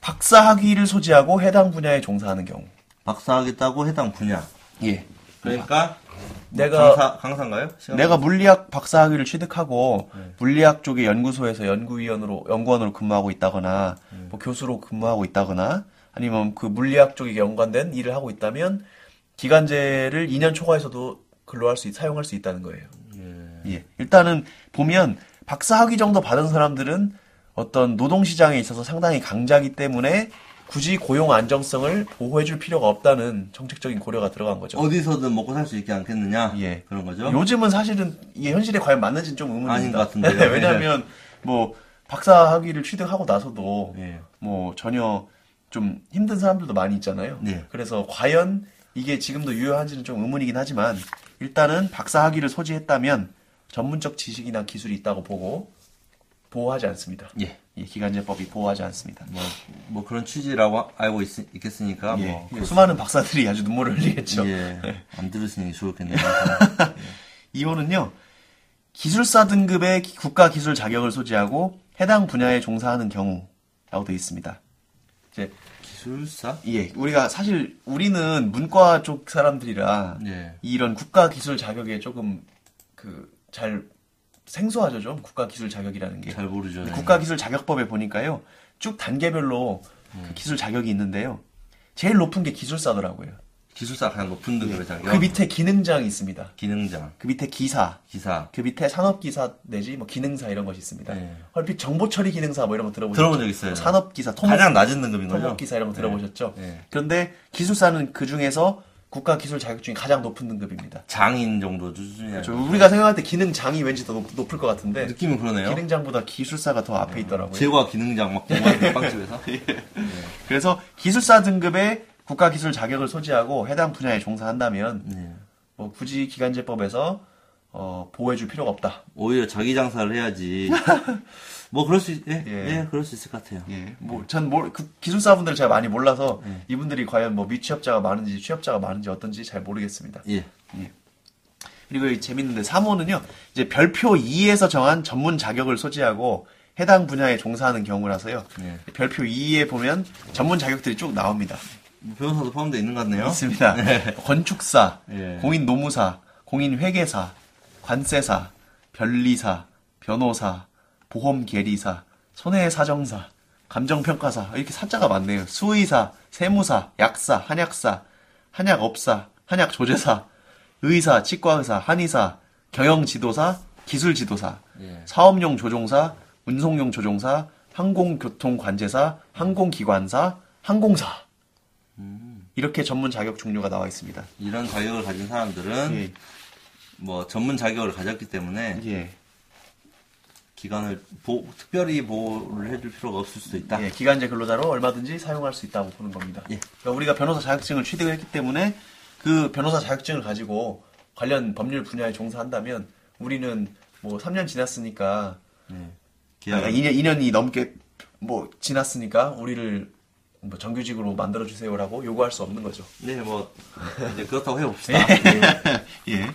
박사 학위를 소지하고 해당 분야에 종사하는 경우. 박사하겠다고 해당 분야. 예. 그러니까 내가 강사 강사인가요? 내가 물리학 박사 학위를 취득하고 네. 물리학 쪽의 연구소에서 연구위원으로 연구원으로 근무하고 있다거나 네. 뭐 교수로 근무하고 있다거나 아니면 그 물리학 쪽에 연관된 일을 하고 있다면 기간제를 2년 초과해서도 근로할 수 있- 사용할 수 있다는 거예요. 예. 일단은 보면 박사 학위 정도 받은 사람들은 어떤 노동 시장에 있어서 상당히 강자기 때문에 굳이 고용 안정성을 보호해줄 필요가 없다는 정책적인 고려가 들어간 거죠. 어디서든 먹고 살 수 있지 않겠느냐? 예. 그런 거죠. 요즘은 사실은 이게 현실에 과연 맞는지는 좀 의문입니다. 아닌 것 같은데요. 네, 왜냐하면 뭐 박사 학위를 취득하고 나서도 예. 뭐 전혀 좀 힘든 사람들도 많이 있잖아요. 네. 그래서 과연 이게 지금도 유효한지는 좀 의문이긴 하지만 일단은 박사 학위를 소지했다면 전문적 지식이나 기술이 있다고 보고 보호하지 않습니다. 예. 예, 기간제법이 보호하지 않습니다. 뭐, 뭐 그런 취지라고 알고 있, 겠으니까 예, 뭐. 수많은 박사들이 아주 눈물을 흘리겠죠. 예. 안 들으시는 게 좋겠네요. 2호는요, 기술사 등급의 기- 국가 기술 자격을 소지하고 해당 분야에 종사하는 경우라고 되어 있습니다. 이제, 기술사? 예, 우리가 사실 우리는 문과 쪽 사람들이라 예. 이런 국가 기술 자격에 조금 그잘 생소하죠, 좀 국가 기술 자격이라는 게. 잘 모르죠. 네. 국가 기술 자격법에 보니까요, 쭉 단계별로 그 기술 자격이 있는데요. 제일 높은 게 기술사더라고요. 기술사 가장 높은 등급의 자격. 그 밑에 기능장이 있습니다. 기능장, 그 밑에 기사, 기사. 그 밑에 산업기사 내지 뭐 기능사 이런 것이 있습니다. 네. 얼핏 정보처리 기능사 뭐 이런 거 들어보셨죠? 들어본 적 있어요. 산업기사, 토목, 가장 낮은 등급인 거죠? 토목기사 이런 거 들어보셨죠? 네. 그런데 기술사는 그 중에서 국가 기술 자격 중에 가장 높은 등급입니다. 장인 정도 수준이야. 저 우리가 생각할 때 기능장이 왠지 더 높, 을것 같은데 느낌은 그러네요. 기능장보다 기술사가 더 앞에 있더라고요. 제과 기능장 막 공부하는 빵집에서. 그래서 기술사 등급의 국가 기술 자격을 소지하고 해당 분야에 종사한다면 네. 뭐 굳이 기간제법에서 어, 보호해줄 필요가 없다. 오히려 자기 장사를 해야지. 뭐 그럴 수 있, 예, 예. 예, 그럴 수 있을 것 같아요. 예, 뭐, 전 뭘, 그 기술사분들을 제가 많이 몰라서 네. 이분들이 과연 뭐 미취업자가 많은지 취업자가 많은지 어떤지 잘 모르겠습니다. 예. 그리고 이 재밌는데 3호는요, 이제 별표 2에서 정한 전문 자격을 소지하고 해당 분야에 종사하는 경우라서요. 네. 별표 2에 보면 전문 자격들이 쭉 나옵니다. 뭐 변호사도 포함되어 있는 것 같네요. 있습니다. 건축사, 예. 공인 노무사, 공인 회계사, 관세사, 변리사, 변호사, 보험 계리사, 손해 사정사, 감정평가사 이렇게 사자가 많네요. 수의사, 세무사, 약사, 한약사, 한약업사, 한약조제사, 의사, 치과의사, 한의사, 경영지도사, 기술 지도사, 예. 사업용 조종사, 운송용 조종사, 항공교통관제사, 항공기관사, 항공사. 이렇게 전문 자격 종류가 나와 있습니다. 이런 자격을 가진 사람들은 예. 뭐 전문 자격을 가졌기 때문에 예. 기관을 보- 특별히 보호를 해줄 필요가 없을 수도 있다. 예, 기간제 근로자로 얼마든지 사용할 수 있다고 보는 겁니다. 예. 그러니까 우리가 변호사 자격증을 취득했기 때문에 그 변호사 자격증을 가지고 관련 법률 분야에 종사한다면 우리는 뭐 3년 지났으니까 예. 기관 2년, 2년이 넘게 뭐 지났으니까 우리를 뭐 정규직으로 만들어 주세요라고 요구할 수 없는 거죠. 네, 뭐 이제 그렇다고 해봅시다. 예.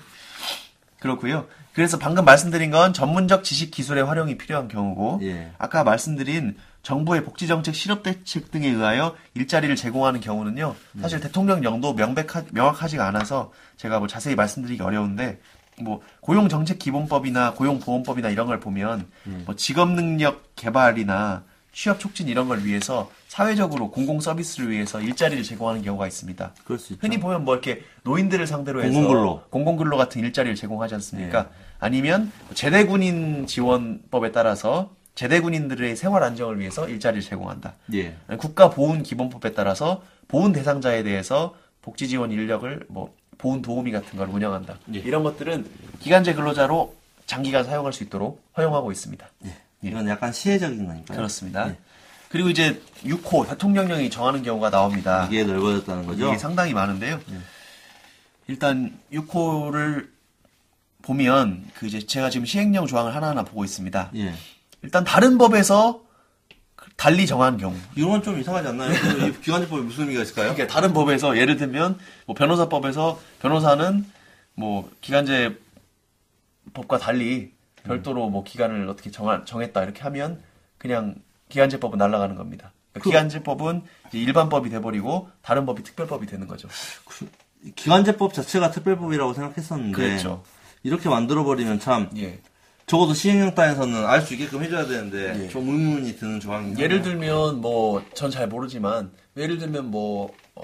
그렇고요. 그래서 방금 말씀드린 건 전문적 지식 기술의 활용이 필요한 경우고 예. 아까 말씀드린 정부의 복지 정책 실업 대책 등에 의하여 일자리를 제공하는 경우는요. 사실 대통령령도 명백하, 명확하지가 않아서 제가 뭐 자세히 말씀드리기 어려운데 뭐 고용 정책 기본법이나 고용 보험법이나 이런 걸 보면 뭐 직업 능력 개발이나 취업 촉진 이런 걸 위해서 사회적으로 공공 서비스를 위해서 일자리를 제공하는 경우가 있습니다. 그럴 수 있죠. 흔히 보면 뭐 이렇게 노인들을 상대로 해서 공공근로. 공공근로 같은 일자리를 제공하지 않습니까? 예. 아니면 제대 군인 지원법에 따라서 제대 군인들의 생활 안정을 위해서 일자리를 제공한다. 예. 국가 보훈 기본법에 따라서 보훈 대상자에 대해서 복지 지원 인력을 뭐 보훈 도우미 같은 걸 운영한다. 예. 이런 것들은 기간제 근로자로 장기간 사용할 수 있도록 허용하고 있습니다. 예. 이건 약간 시혜적인 거니까요. 그렇습니다. 예. 그리고 이제 6호 대통령령이 정하는 경우가 나옵니다. 이게 넓어졌다는 거죠. 이게 상당히 많은데요. 일단 6호를 보면 그 이제 제가 지금 시행령 조항을 하나하나 보고 있습니다. 예. 일단 다른 법에서 달리 정한 경우. 이건 좀 이상하지 않나요? 이 기관제법에 무슨 의미가 있을까요? 그러니까 다른 법에서 예를 들면 뭐 변호사법에서 변호사는 뭐 기간제 법과 달리 별도로 뭐 기간을 어떻게 정하, 정했다 이렇게 하면 그냥 기간제법은 날아가는 겁니다. 그러니까 그- 기간제법은 일반법이 돼버리고 다른 법이 특별법이 되는 거죠. 기관제법 자체가 특별법이라고 생각했었는데 그렇죠. 이렇게 만들어버리면 참 예. 적어도 시행령 단에서는 알 수 있게끔 해줘야 되는데 예. 좀 의문이 드는 조항이 예를 들면 뭐 전 잘 모르지만 예를 들면 뭐 어,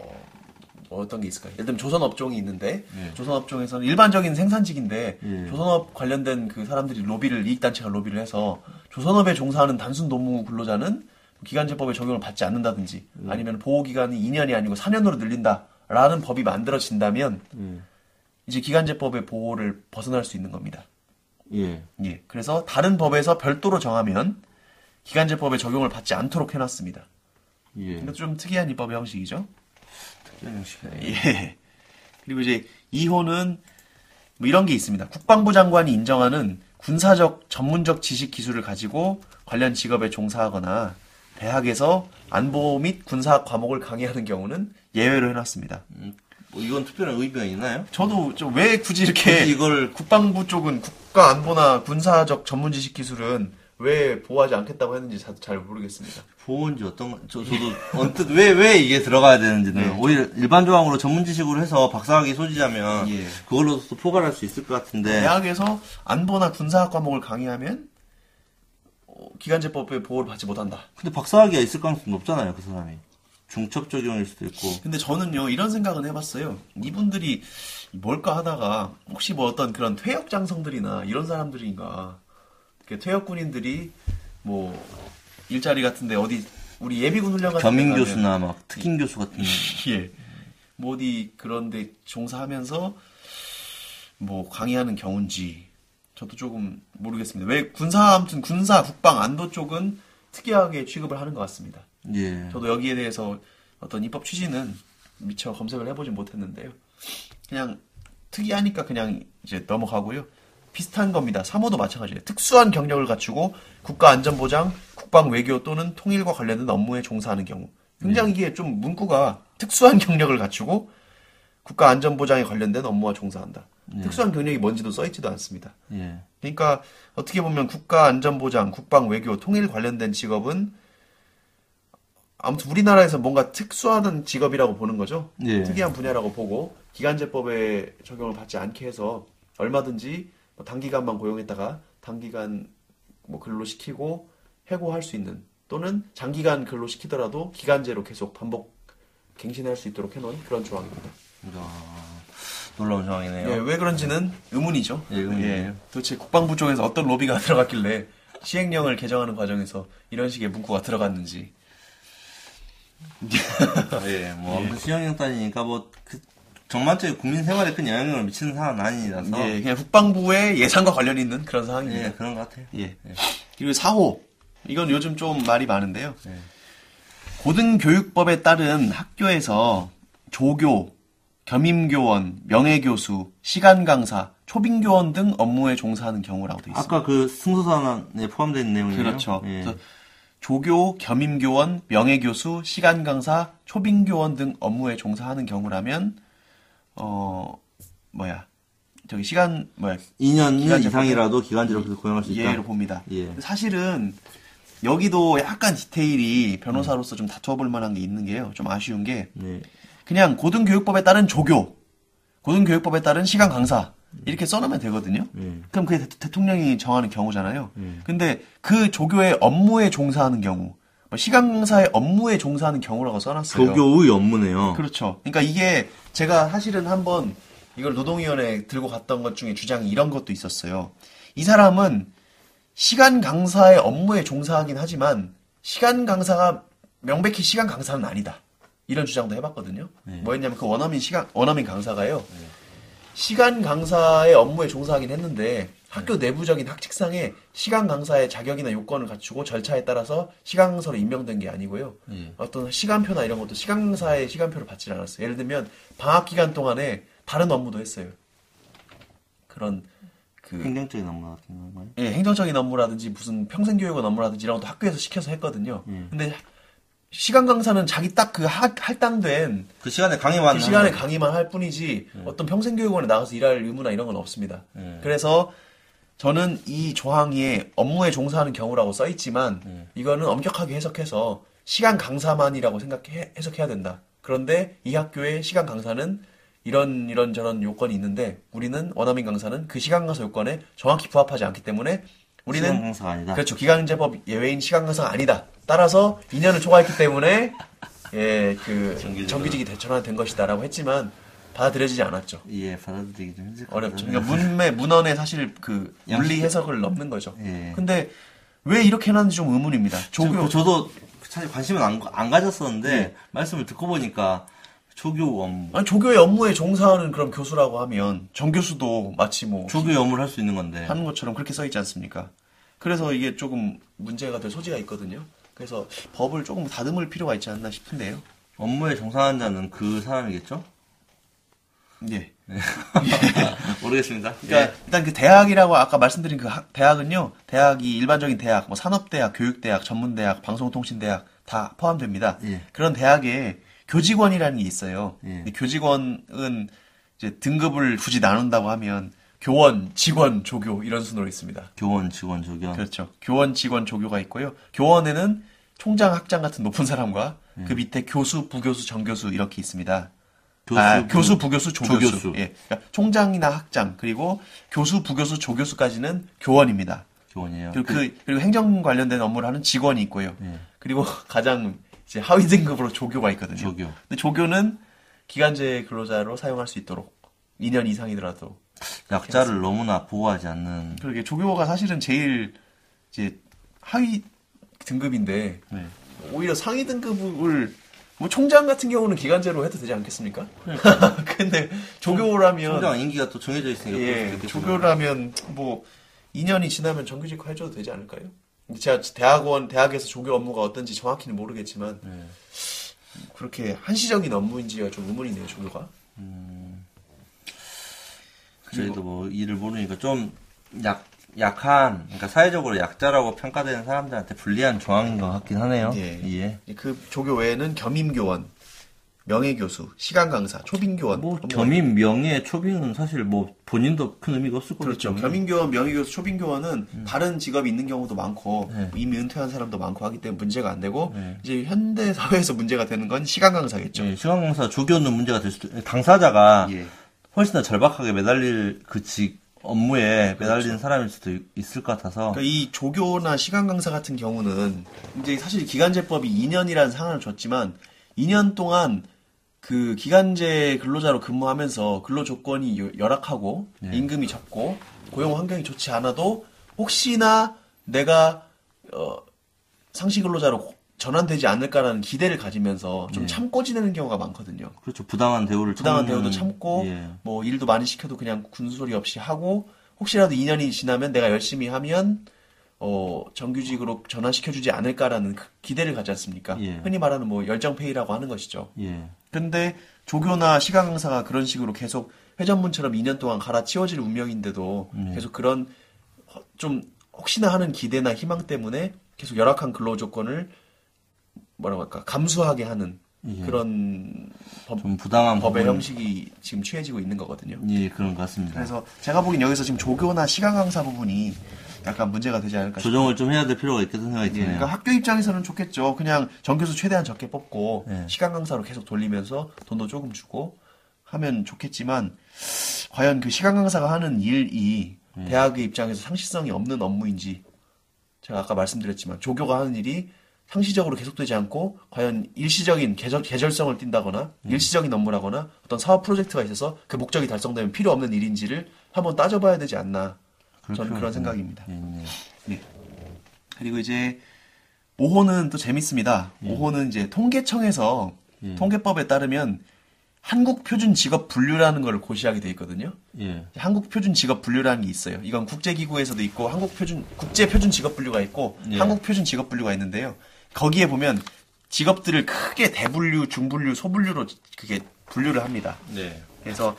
뭐 어떤 게 있을까요? 예를 들면 조선 업종이 있는데 예. 조선 업종에서는 일반적인 생산직인데 예. 조선업 관련된 그 사람들이 로비를 이익 단체가 로비를 해서 조선업에 종사하는 단순 노무 근로자는 기간제법의 적용을 받지 않는다든지 예. 아니면 보호 기간이 2년이 아니고 4년으로 늘린다라는 법이 만들어진다면 예. 이제 기간제법의 보호를 벗어날 수 있는 겁니다. 예. 예. 그래서 다른 법에서 별도로 정하면 기간제법의 적용을 받지 않도록 해놨습니다. 예. 이것도 좀 특이한 입법 형식이죠. 특별 형식이네. 예. 그리고 이제 2호는 뭐 이런 게 있습니다. 국방부 장관이 인정하는 군사적 전문적 지식 기술을 가지고 관련 직업에 종사하거나 대학에서 안보 및 군사학 과목을 강의하는 경우는 예외로 해놨습니다. 뭐 이건 특별한 의미가 있나요? 저도 좀 왜 굳이 이렇게 굳이 이걸 국방부 쪽은 국가 안보나 군사적 전문 지식 기술은 왜 보호하지 않겠다고 했는지 자- 잘 모르겠습니다. 보호인지 어떤 거, 저, 저도 언뜻 왜, 왜 이게 들어가야 되는지는 네. 오히려 일반 조항으로 전문 지식으로 해서 박사학위 소지자면 예. 그걸로도 포괄할 수 있을 것 같은데 대학에서 안보나 군사학 과목을 강의하면 어, 기간제법의 보호를 받지 못한다. 근데 박사학위가 있을 가능성이 높잖아요 그 사람이 중첩 적용일 수도 있고 근데 저는요 이런 생각은 해봤어요. 이분들이 뭘까 하다가 혹시 뭐 어떤 그런 퇴역 장성들이나 이런 사람들인가 퇴역 군인들이 뭐 일자리 같은데 어디 우리 예비군 훈련 같은 데 겸임 교수나 막 특임 교수 같은 예. 뭐 어디 그런데 종사하면서 뭐 강의하는 경우인지 저도 조금 모르겠습니다. 왜 군사 아무튼 군사 국방 안보 쪽은 특이하게 취급을 하는 것 같습니다. 예 저도 여기에 대해서 어떤 입법 취지는 미처 검색을 해보진 못했는데요. 그냥 특이하니까 그냥 이제 넘어가고요. 비슷한 겁니다. 3호도 마찬가지예요. 특수한 경력을 갖추고 국가 안전보장, 국방 외교 또는 통일과 관련된 업무에 종사하는 경우. 굉장히 이게 좀 문구가 특수한 경력을 갖추고 국가 안전보장에 관련된 업무와 종사한다. 특수한 경력이 뭔지도 써있지도 않습니다. 예. 그러니까 어떻게 보면 국가 안전보장, 국방 외교, 통일 관련된 직업은 아무튼 우리나라에서 뭔가 특수한 직업이라고 보는 거죠. 예. 특이한 분야라고 보고 기간제법의 적용을 받지 않게 해서 얼마든지 뭐 단기간만 고용했다가 단기간 뭐 근로 시키고 해고할 수 있는 또는 장기간 근로 시키더라도 기간제로 계속 반복 갱신할 수 있도록 해놓은 그런 조항입니다. 야, 놀라운 상황이네요. 예, 왜 그런지는 의문이죠. 예, 의문이에요. 도대체 국방부 쪽에서 어떤 로비가 들어갔길래 시행령을 개정하는 과정에서 이런 식의 문구가 들어갔는지. 예, 뭐 아무튼 시행령 따지니까 뭐 그, 정말적인 국민 생활에 큰 영향을 미치는 상황은 아니라서 예, 그냥 국방부의 예산과 관련이 있는 그런 상황입니다. 예, 그런 것 같아요. 예. 그리고 4호. 이건 요즘 좀 말이 많은데요. 네. 고등교육법에 따른 학교에서 조교, 겸임교원, 명예교수, 시간강사, 초빙교원 등 업무에 종사하는 경우라고 되어 있습니다. 아까 그 승소사안에 포함된 내용이에요. 그렇죠. 예. 조교, 겸임교원, 명예교수, 시간강사, 초빙교원 등 업무에 종사하는 경우라면 어 뭐야 저기 시간 뭐야 2년, 2년 기간제 이상이라도 기간제로 계속 고용할 수 있다. 이해를 봅니다. 예. 사실은 여기도 약간 디테일이 변호사로서 좀 다투어볼 만한 게 있는 게요. 좀 아쉬운 게 네. 그냥 고등교육법에 따른 조교, 고등교육법에 따른 시간 강사 이렇게 써놓으면 되거든요. 네. 그럼 그게 대, 통령이 정하는 경우잖아요. 근데 그 조교의 업무에 종사하는 경우, 뭐 시간 강사의 업무에 종사하는 경우라고 써놨어요. 조교의 업무네요. 그렇죠. 그러니까 이게 제가 사실은 한번 이걸 노동위원회에 들고 갔던 것 중에 주장이 이런 것도 있었어요. 이 사람은 시간 강사의 업무에 종사하긴 하지만 시간 강사가 명백히 시간 강사는 아니다. 이런 주장도 해봤거든요. 뭐였냐면 그 원어민 시간 원어민 강사가요. 시간 강사의 업무에 종사하긴 했는데 학교 내부적인 학칙상에 시간 강사의 자격이나 요건을 갖추고 절차에 따라서 시간 강사로 임명된 게 아니고요. 예. 어떤 시간표나 이런 것도 시간 강사의 시간표를 받지 않았어요. 예를 들면 방학 기간 동안에 다른 업무도 했어요. 그런 그 행정적인 업무 같은 건가요? 예, 행정적인 업무라든지 무슨 평생 교육원 업무라든지 이런 것도 학교에서 시켜서 했거든요. 예. 근데 시간 강사는 자기 딱 그 할당된 그 시간에 강의만 그 시간에 강의만 할 뿐이지 어떤 평생 교육원에 나가서 일할 의무나 이런 건 없습니다. 예. 그래서 저는 이 조항이 업무에 종사하는 경우라고 써 있지만 예. 이거는 엄격하게 해석해서 시간 강사만이라고 생각해 해석해야 된다. 그런데 이 학교의 시간 강사는 이런 이런 저런 요건이 있는데 우리는 원어민 강사는 그 시간 강사 요건에 정확히 부합하지 않기 때문에 우리는 시간 강사가 아니다. 그렇죠. 기간제법 예외인 시간 강사가 아니다. 따라서 2년을 초과했기 때문에 예, 그 정규직으로. 정규직이 대천화된 것이다라고 했지만 받아들여지지 않았죠. 예, 받아들이기 좀 힘들 것 어렵죠. 그러니까 문매 문헌에 사실 그 물리 해석을 넘는 거죠. 예. 근데 왜 이렇게 해놨는지 좀 의문입니다. 저, 조교 그 저도 사실 관심은 안, 안 가졌었는데 네. 말씀을 듣고 보니까 조교 업무, 아니 조교의 업무에 종사하는 그런 교수라고 하면 정 교수도 마치 뭐 조교 업무를 할 수 있는 건데 하는 것처럼 그렇게 써 있지 않습니까? 그래서 이게 조금 문제가 될 소지가 있거든요. 그래서 법을 조금 다듬을 필요가 있지 않나 싶은데요. 업무에 종사하는 자는 그 사람이겠죠? 예. 모르겠습니다. 그러니까 일단 그 대학이라고 아까 말씀드린 그 학- 대학은요. 대학이 일반적인 대학, 뭐 산업대학, 교육대학, 전문대학, 방송통신대학 다 포함됩니다. 예. 그런 대학에 교직원이라는 게 있어요. 예. 교직원은 이제 등급을 굳이 나눈다고 하면 교원, 직원, 조교 이런 순으로 있습니다. 교원, 직원, 조교. 그렇죠. 교원, 직원, 조교가 있고요. 교원에는 총장, 학장 같은 높은 사람과 그 밑에 교수, 부교수, 정교수 이렇게 있습니다. 예. 교수, 아, 부- 교수, 부교수, 조교수. 조교수. 예. 그러니까 총장이나 학장 그리고 교수, 부교수, 조교수까지는 교원입니다. 교원이에요. 그리고 그 그리고 행정 관련된 업무를 하는 직원이 있고요. 예. 그리고 가장 이제 하위 등급으로 조교가 있거든요. 조교. 근데 조교는 기간제 근로자로 사용할 수 있도록 2년 이상이더라도 약자를 너무나 보호하지 않는 그러게 조교가 사실은 제일 이제 하위 등급인데 네. 오히려 상위 등급을 뭐 총장 같은 경우는 기간제로 해도 되지 않겠습니까? 근데 조교라면 총장 임기가 또 정해져 있으니까 예. 조교라면 뭐 2년이 지나면 정규직 해줘도 되지 않을까요? 제가 대학원 대학에서 조교 업무가 어떤지 정확히는 모르겠지만 네. 그렇게 한시적인 업무인지가 좀 의문이네요 조교가. 저희도 뭐 일을 모르니까 좀 약, 약한, 그러니까 사회적으로 약자라고 평가되는 사람들한테 불리한 조항인 것 같긴 하네요. 예. 예. 그 조교 외에는 겸임교원, 명예교수, 시간강사, 초빙교원. 뭐, 업무가 겸임, 명예, 초빙은 사실 뭐, 본인도 큰 의미가 없을 거겠죠. 그렇죠. 겸임교원, 명예교수, 초빙교원은 다른 직업이 있는 경우도 많고 네. 이미 은퇴한 사람도 많고 하기 때문에 문제가 안 되고 네. 이제 현대 사회에서 문제가 되는 건 시간 강사겠죠. 예, 시간 강사, 조교는 문제가 될 수도, 당사자가 예. 훨씬 더 절박하게 매달릴 그 직, 업무에 매달리는 사람일 수도 있- 있을 것 같아서. 그러니까 이 조교나 시간 강사 같은 경우는 이제 사실 기간제법이 2년이라는 상한을 줬지만 2년 동안 그 기간제 근로자로 근무하면서 근로 조건이 요- 열악하고 임금이 적고 고용 환경이 좋지 않아도 혹시나 내가 어, 상시 근로자로 고- 전환되지 않을까라는 기대를 가지면서 좀 참고 지내는 경우가 많거든요. 그렇죠. 부당한 대우를 부당한 참는- 대우도 참고 예. 뭐 일도 많이 시켜도 그냥 군소리 없이 하고 혹시라도 2년이 지나면 내가 열심히 하면 어 정규직으로 전환시켜주지 않을까라는 그 기대를 가지 않습니까? 예. 흔히 말하는 뭐 열정페이라고 하는 것이죠. 예. 근데 조교나 시간 강사가 그런 식으로 계속 회전문처럼 2년 동안 갈아치워질 운명인데도 계속 그런 허- 좀 혹시나 하는 기대나 희망 때문에 계속 열악한 근로 조건을 뭐라고 할까 감수하게 하는 그런 법, 좀 부당한 법의 부분- 형식이 지금 취해지고 있는 거거든요. 예, 그런 것 같습니다. 그래서 제가 보기엔 여기서 지금 조교나 시간 강사 부분이 약간 문제가 되지 않을까 싶어요. 조정을 좀 해야 될 필요가 있겠다는 생각이 예, 드네요. 그러니까 학교 입장에서는 좋겠죠. 그냥 전교수 최대한 적게 뽑고 네. 시간 강사로 계속 돌리면서 돈도 조금 주고 하면 좋겠지만 과연 그 시간 강사가 하는 일이 네. 대학의 입장에서 상시성이 없는 업무인지 제가 아까 말씀드렸지만 조교가 하는 일이 상시적으로 계속되지 않고 과연 일시적인 계절, 계절성을 띈다거나 네. 일시적인 업무라거나 어떤 사업 프로젝트가 있어서 그 목적이 달성되면 필요 없는 일인지를 한번 따져봐야 되지 않나 저는 그런 생각입니다. 예, 예. 네. 그리고 이제 5호는 또 재밌습니다. 예. 5호는 이제 통계청에서 통계법에 따르면 한국 표준 직업 분류라는 걸 고시하게 돼 있거든요. 예. 한국 표준 직업 분류라는 게 있어요. 이건 국제 기구에서도 있고 한국 표준 국제 표준 직업 분류가 있고 예. 한국 표준 직업 분류가 있는데요. 거기에 보면 직업들을 크게 대분류, 중분류, 소분류로 그게 분류를 합니다. 네. 그래서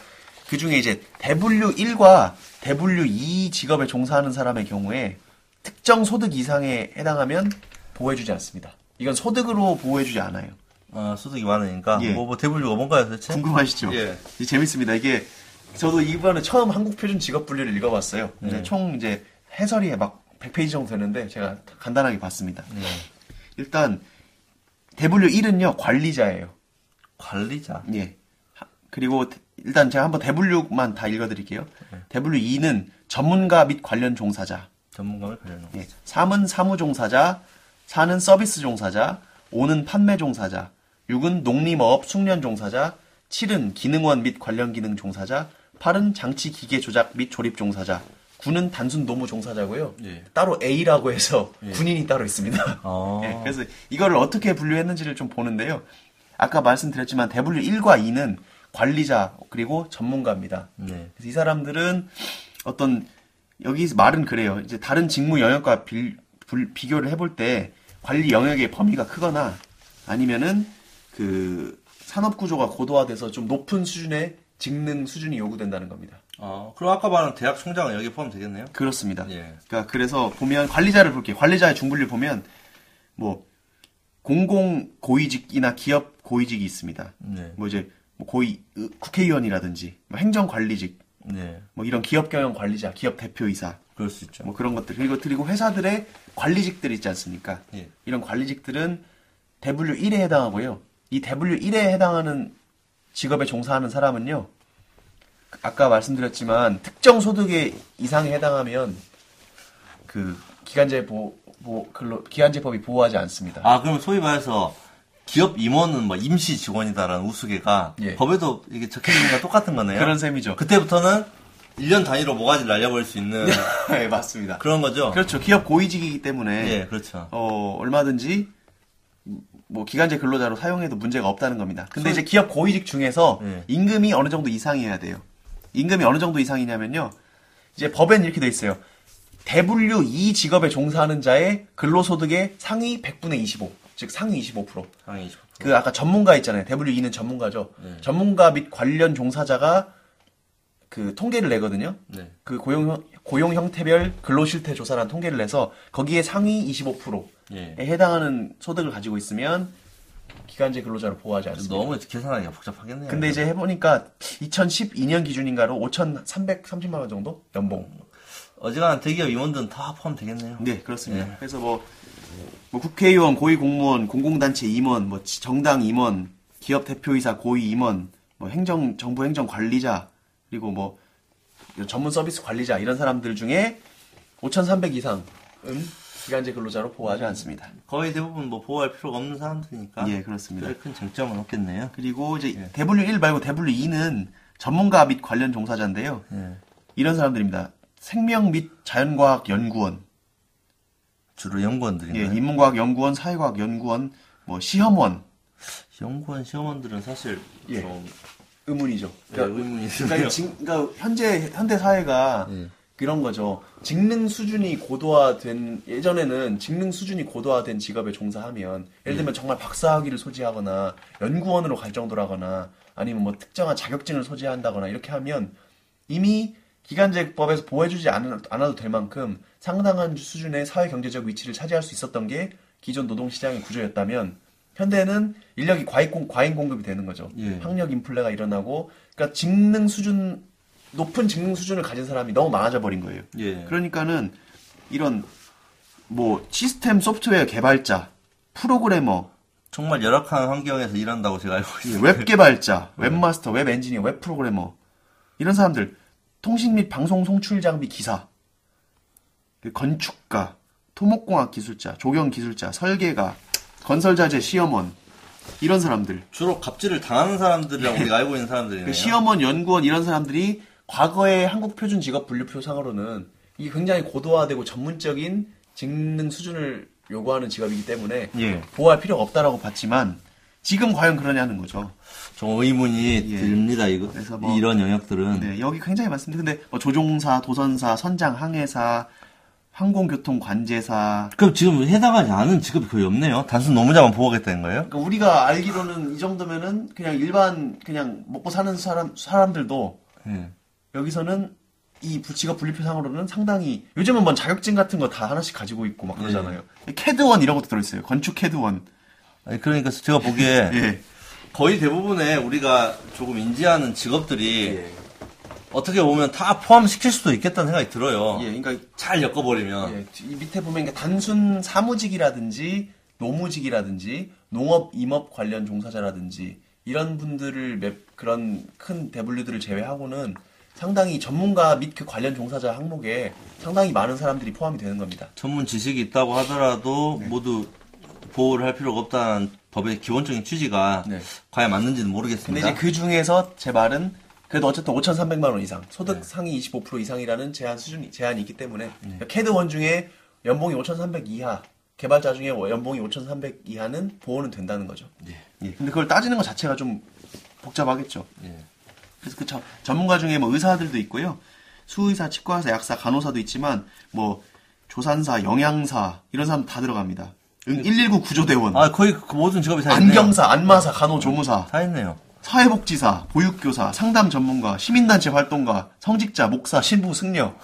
그 중에 이제 대분류 1과 대분류 2 직업에 종사하는 사람의 경우에 특정 소득 이상에 해당하면 보호해주지 않습니다. 이건 소득으로 보호해주지 않아요. 아, 소득이 많으니까. 예. 뭐, 뭐, 대분류가 뭔가요, 도대체? 궁금하시죠? 예. 재밌습니다. 이게 저도 이번에 처음 한국 표준 직업 분류를 읽어봤어요. 이제 네. 총 이제 해설이 막 100페이지 정도 되는데 제가 간단하게 봤습니다. 네. 일단 대분류 1은요 관리자예요. 관리자. 예. 하- 그리고 대- 일단 제가 한번 대분류만 다 읽어드릴게요. 대분류 2는 전문가 및 관련 종사자. 전문가를 관련한 거. 예. 3은 사무 종사자. 4는 서비스 종사자. 5는 판매 종사자. 6은 농림어업 숙련 종사자. 7은 기능원 및 관련 기능 종사자. 8은 장치 기계 조작 및 조립 종사자. 9는 단순 노무 종사자고요. 예. 따로 A라고 해서 군인이 따로 있습니다. 어. 예, 그래서 이거를 어떻게 분류했는지를 좀 보는데요. 아까 말씀드렸지만 대분류 1과 2는 관리자 그리고 전문가입니다. 네. 그래서 이 사람들은 어떤 여기 말은 그래요. 이제 다른 직무 영역과 빌- 불- 비교를 해볼 때 관리 영역의 범위가 크거나 아니면은 그 산업 구조가 고도화돼서 좀 높은 수준의 직능 수준이 요구된다는 겁니다. 어, 그럼 아까 말한 대학 총장은 여기 포함되겠네요? 그렇습니다. 예. 그러니까 그래서 보면 관리자를 볼게요. 관리자의 중분류 보면 뭐 공공 고위직이나 기업 고위직이 있습니다. 네. 뭐 이제 뭐 고위 으, 국회의원이라든지 뭐 행정관리직 네. 뭐 이런 기업 경영 관리자, 기업 대표이사 그럴 수 있죠. 뭐 그런 것들 그리고 그리고 회사들의 관리직들 있지 않습니까? 예. 이런 관리직들은 대분류 1에 해당하고요. 이 대분류 1에 해당하는 직업에 종사하는 사람은요. 아까 말씀드렸지만 특정 소득의 이상에 해당하면 그 기간제 보, 보 근로 기간제법이 보호하지 않습니다. 아, 그럼 소위 말해서 기업 임원은 뭐 임시 직원이다라는 우스개가 예. 법에도 이게 적혀 있는 거랑 똑같은 거네요. 그런 셈이죠. 그때부터는 1년 단위로 모가지를 날려버릴 수 있는 네, 맞습니다. 그런 거죠? 그렇죠. 기업 고위직이기 때문에 예, 그렇죠. 어, 얼마든지 뭐 기간제 근로자로 사용해도 문제가 없다는 겁니다. 근데 소위- 이제 기업 고위직 중에서 예. 임금이 어느 정도 이상이어야 돼요. 임금이 어느 정도 이상이냐면요. 이제 법엔 이렇게 돼 있어요. 대분류 이 직업에 종사하는 자의 근로소득의 상위 100분의 25, 즉 상위 25%. 상위 20%. 그 아까 전문가 있잖아요. 대분류 2는 전문가죠. 네. 전문가 및 관련 종사자가 그 통계를 내거든요. 네. 그 고용 형- 고용 형태별 근로 실태 조사라는 통계를 내서 거기에 상위 25%에 예. 해당하는 소득을 가지고 있으면 기간제 근로자로 보호하지 않습니다. 너무 계산하기가 복잡하겠네요. 근데 이제 해보니까 2012년 기준인가로 5,330만 원 정도 연봉. 어지간한 대기업 임원들은 다 포함되겠네요. 네 그렇습니다. 예. 그래서 뭐, 뭐 국회의원, 고위공무원, 공공단체 임원, 뭐 지- 정당 임원, 기업 대표이사, 고위 임원, 뭐 행정 정부 행정 관리자 그리고 뭐 전문 서비스 관리자 이런 사람들 중에 5,300 이상은 기간제 근로자로 보호하지 않습니다. 거의 대부분 뭐 보호할 필요가 없는 사람들이니까. 예, 그렇습니다. 큰 쟁점은 없겠네요. 그리고 이제 W1 말고 W2는 전문가 및 관련 종사자인데요. 예. 이런 사람들입니다. 생명 및 자연과학 연구원, 주로 연구원들인가요? 예, 인문과학 연구원, 사회과학 연구원, 뭐 시험원, 연구원 시험원들은 사실 예. 좀 의문이죠. 예, 의문이 그러니까, 그러니까 현재 현대 사회가 예. 그런 거죠. 직능 수준이 고도화된 예전에는 직능 수준이 고도화된 직업에 종사하면 예를 들면 정말 박사학위를 소지하거나 연구원으로 갈 정도라거나 아니면 뭐 특정한 자격증을 소지한다거나 이렇게 하면 이미 기간제법에서 보호해주지 않- 않아도 될 만큼 상당한 수준의 사회 경제적 위치를 차지할 수 있었던 게 기존 노동시장의 구조였다면 현대는 인력이 과잉, 공- 과잉 공급이 되는 거죠. 예. 학력 인플레가 일어나고 그러니까 직능 수준 높은 직능 수준을 가진 사람이 너무 많아져 버린 거예요. 예. 그러니까는 이런 뭐 시스템 소프트웨어 개발자, 프로그래머, 정말 열악한 환경에서 일한다고 제가 알고 있어요. 웹 개발자, 웹마스터, 웹 엔지니어, 웹 프로그래머 이런 사람들 통신 및 방송 송출 장비 기사, 그 건축가, 토목공학 기술자, 조경 기술자, 설계가, 건설자재 시험원 이런 사람들 주로 갑질을 당하는 사람들이라고 우리가 알고 있는 사람들이네요. 그 시험원, 연구원 이런 사람들이 과거의 한국 표준 직업 분류표 상으로는 이게 굉장히 고도화되고 전문적인 직능 수준을 요구하는 직업이기 때문에 예. 보호할 필요가 없다라고 봤지만 지금 과연 그러냐는 거죠. 좀 의문이 예. 듭니다. 이거 그래서 뭐- 이런 영역들은 네, 여기 굉장히 많습니다. 근데 뭐 조종사, 도선사, 선장, 항해사, 항공교통 관제사. 그럼 지금 해당하지 않은 직업이 거의 없네요. 단순 노무자만 보호하겠다는 거예요? 그러니까 우리가 알기로는 이 정도면은 그냥 일반 그냥 먹고 사는 사람 사람들도 예. 여기서는 이 부- 직업 분류표상으로는 상당히 요즘은 뭐 자격증 같은 거 다 하나씩 가지고 있고 막 그러잖아요. 캐드원 이런 것도 들어있어요. 건축 캐드원. 아니, 그러니까 제가 보기에 예. 거의 대부분의 우리가 조금 인지하는 직업들이 어떻게 보면 다 포함시킬 수도 있겠다는 생각이 들어요. 예, 그러니까 잘 엮어버리면. 예, 이 밑에 보면 단순 사무직이라든지 노무직이라든지 농업 임업 관련 종사자라든지 이런 분들을 몇 그런 큰 대분류들을 제외하고는 상당히 전문가 및 그 관련 종사자 항목에 상당히 많은 사람들이 포함이 되는 겁니다. 전문 지식이 있다고 하더라도 네. 모두 보호를 할 필요가 없다는 법의 기본적인 취지가 네. 과연 맞는지는 근데 모르겠습니다. 이제 그 중에서 제 말은 그래도 어쨌든 5,300만 원 이상 소득 상위 25% 이상이라는 제한 수준이 제한이 있기 때문에 그러니까 캐드원 중에 연봉이 5,300 이하 개발자 중에 연봉이 5,300 이하는 보호는 된다는 거죠. 예. 근데 그걸 따지는 것 자체가 좀 복잡하겠죠. 예. 그래서 그 저- 전문가 중에 뭐 의사들도 있고요. 수의사, 치과의사, 약사, 간호사도 있지만 뭐 조산사, 영양사 이런 사람 다 들어갑니다. 응, 119 구조대원, 아 거의 그 모든 직업이 다 있네요. 안경사, 안마사, 간호조무사, 다 있네요. 사회복지사, 보육교사, 상담 전문가, 시민단체 활동가, 성직자, 목사, 신부, 승려,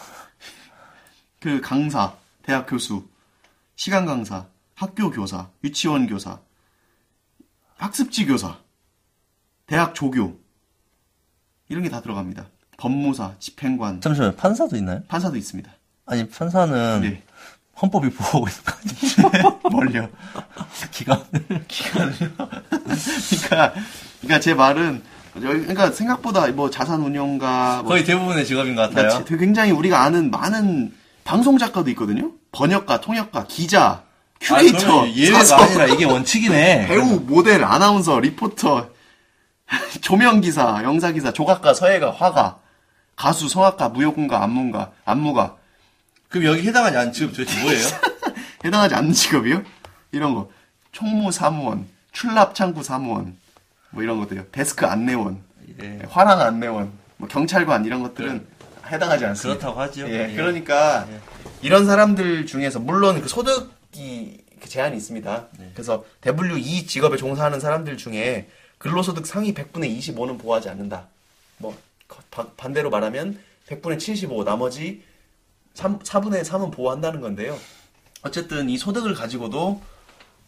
그 강사, 대학 교수, 시간 강사, 학교 교사, 유치원 교사, 학습지 교사, 대학 조교 이런 게 다 들어갑니다. 법무사, 집행관, 잠시만요. 판사도 있나요? 판사도 있습니다. 아니 판사는 네. 헌법이 보호하고 있는 거 아니에요? 멀려. 기관을. 그러니까, 그러니까 제 말은 그러니까 생각보다 뭐 자산 운용가, 뭐 거의 대부분의 직업인 것 같아요. 그러니까 굉장히 우리가 아는 많은 방송 작가도 있거든요. 번역가, 통역가, 기자, 큐레이터, 아, 예외가 아니라 이게 원칙이네. 배우, 모델, 아나운서, 리포터, 조명기사, 영사기사, 조각가, 서예가, 화가, 가수, 성악가, 무용가, 안문가, 안무가 그럼 여기 해당하지 않은 직업 도대체 뭐예요? 해당하지 않는 직업이요? 이런 거 총무 사무원, 출납 창구 사무원 뭐 이런 것들요. 데스크 안내원, 예. 화랑 안내원, 뭐 경찰관 이런 것들은 해당하지 않습니다. 그렇다고 하죠. 예, 예. 그러니까 이런 사람들 중에서 물론 그 소득이 그 제한이 있습니다. 네. 그래서 W2 직업에 종사하는 사람들 중에 근로소득 상위 100분의 25는 보호하지 않는다. 뭐 바- 반대로 말하면 100분의 75 나머지 3, 4분의 3은 보호한다는 건데요. 어쨌든 이 소득을 가지고도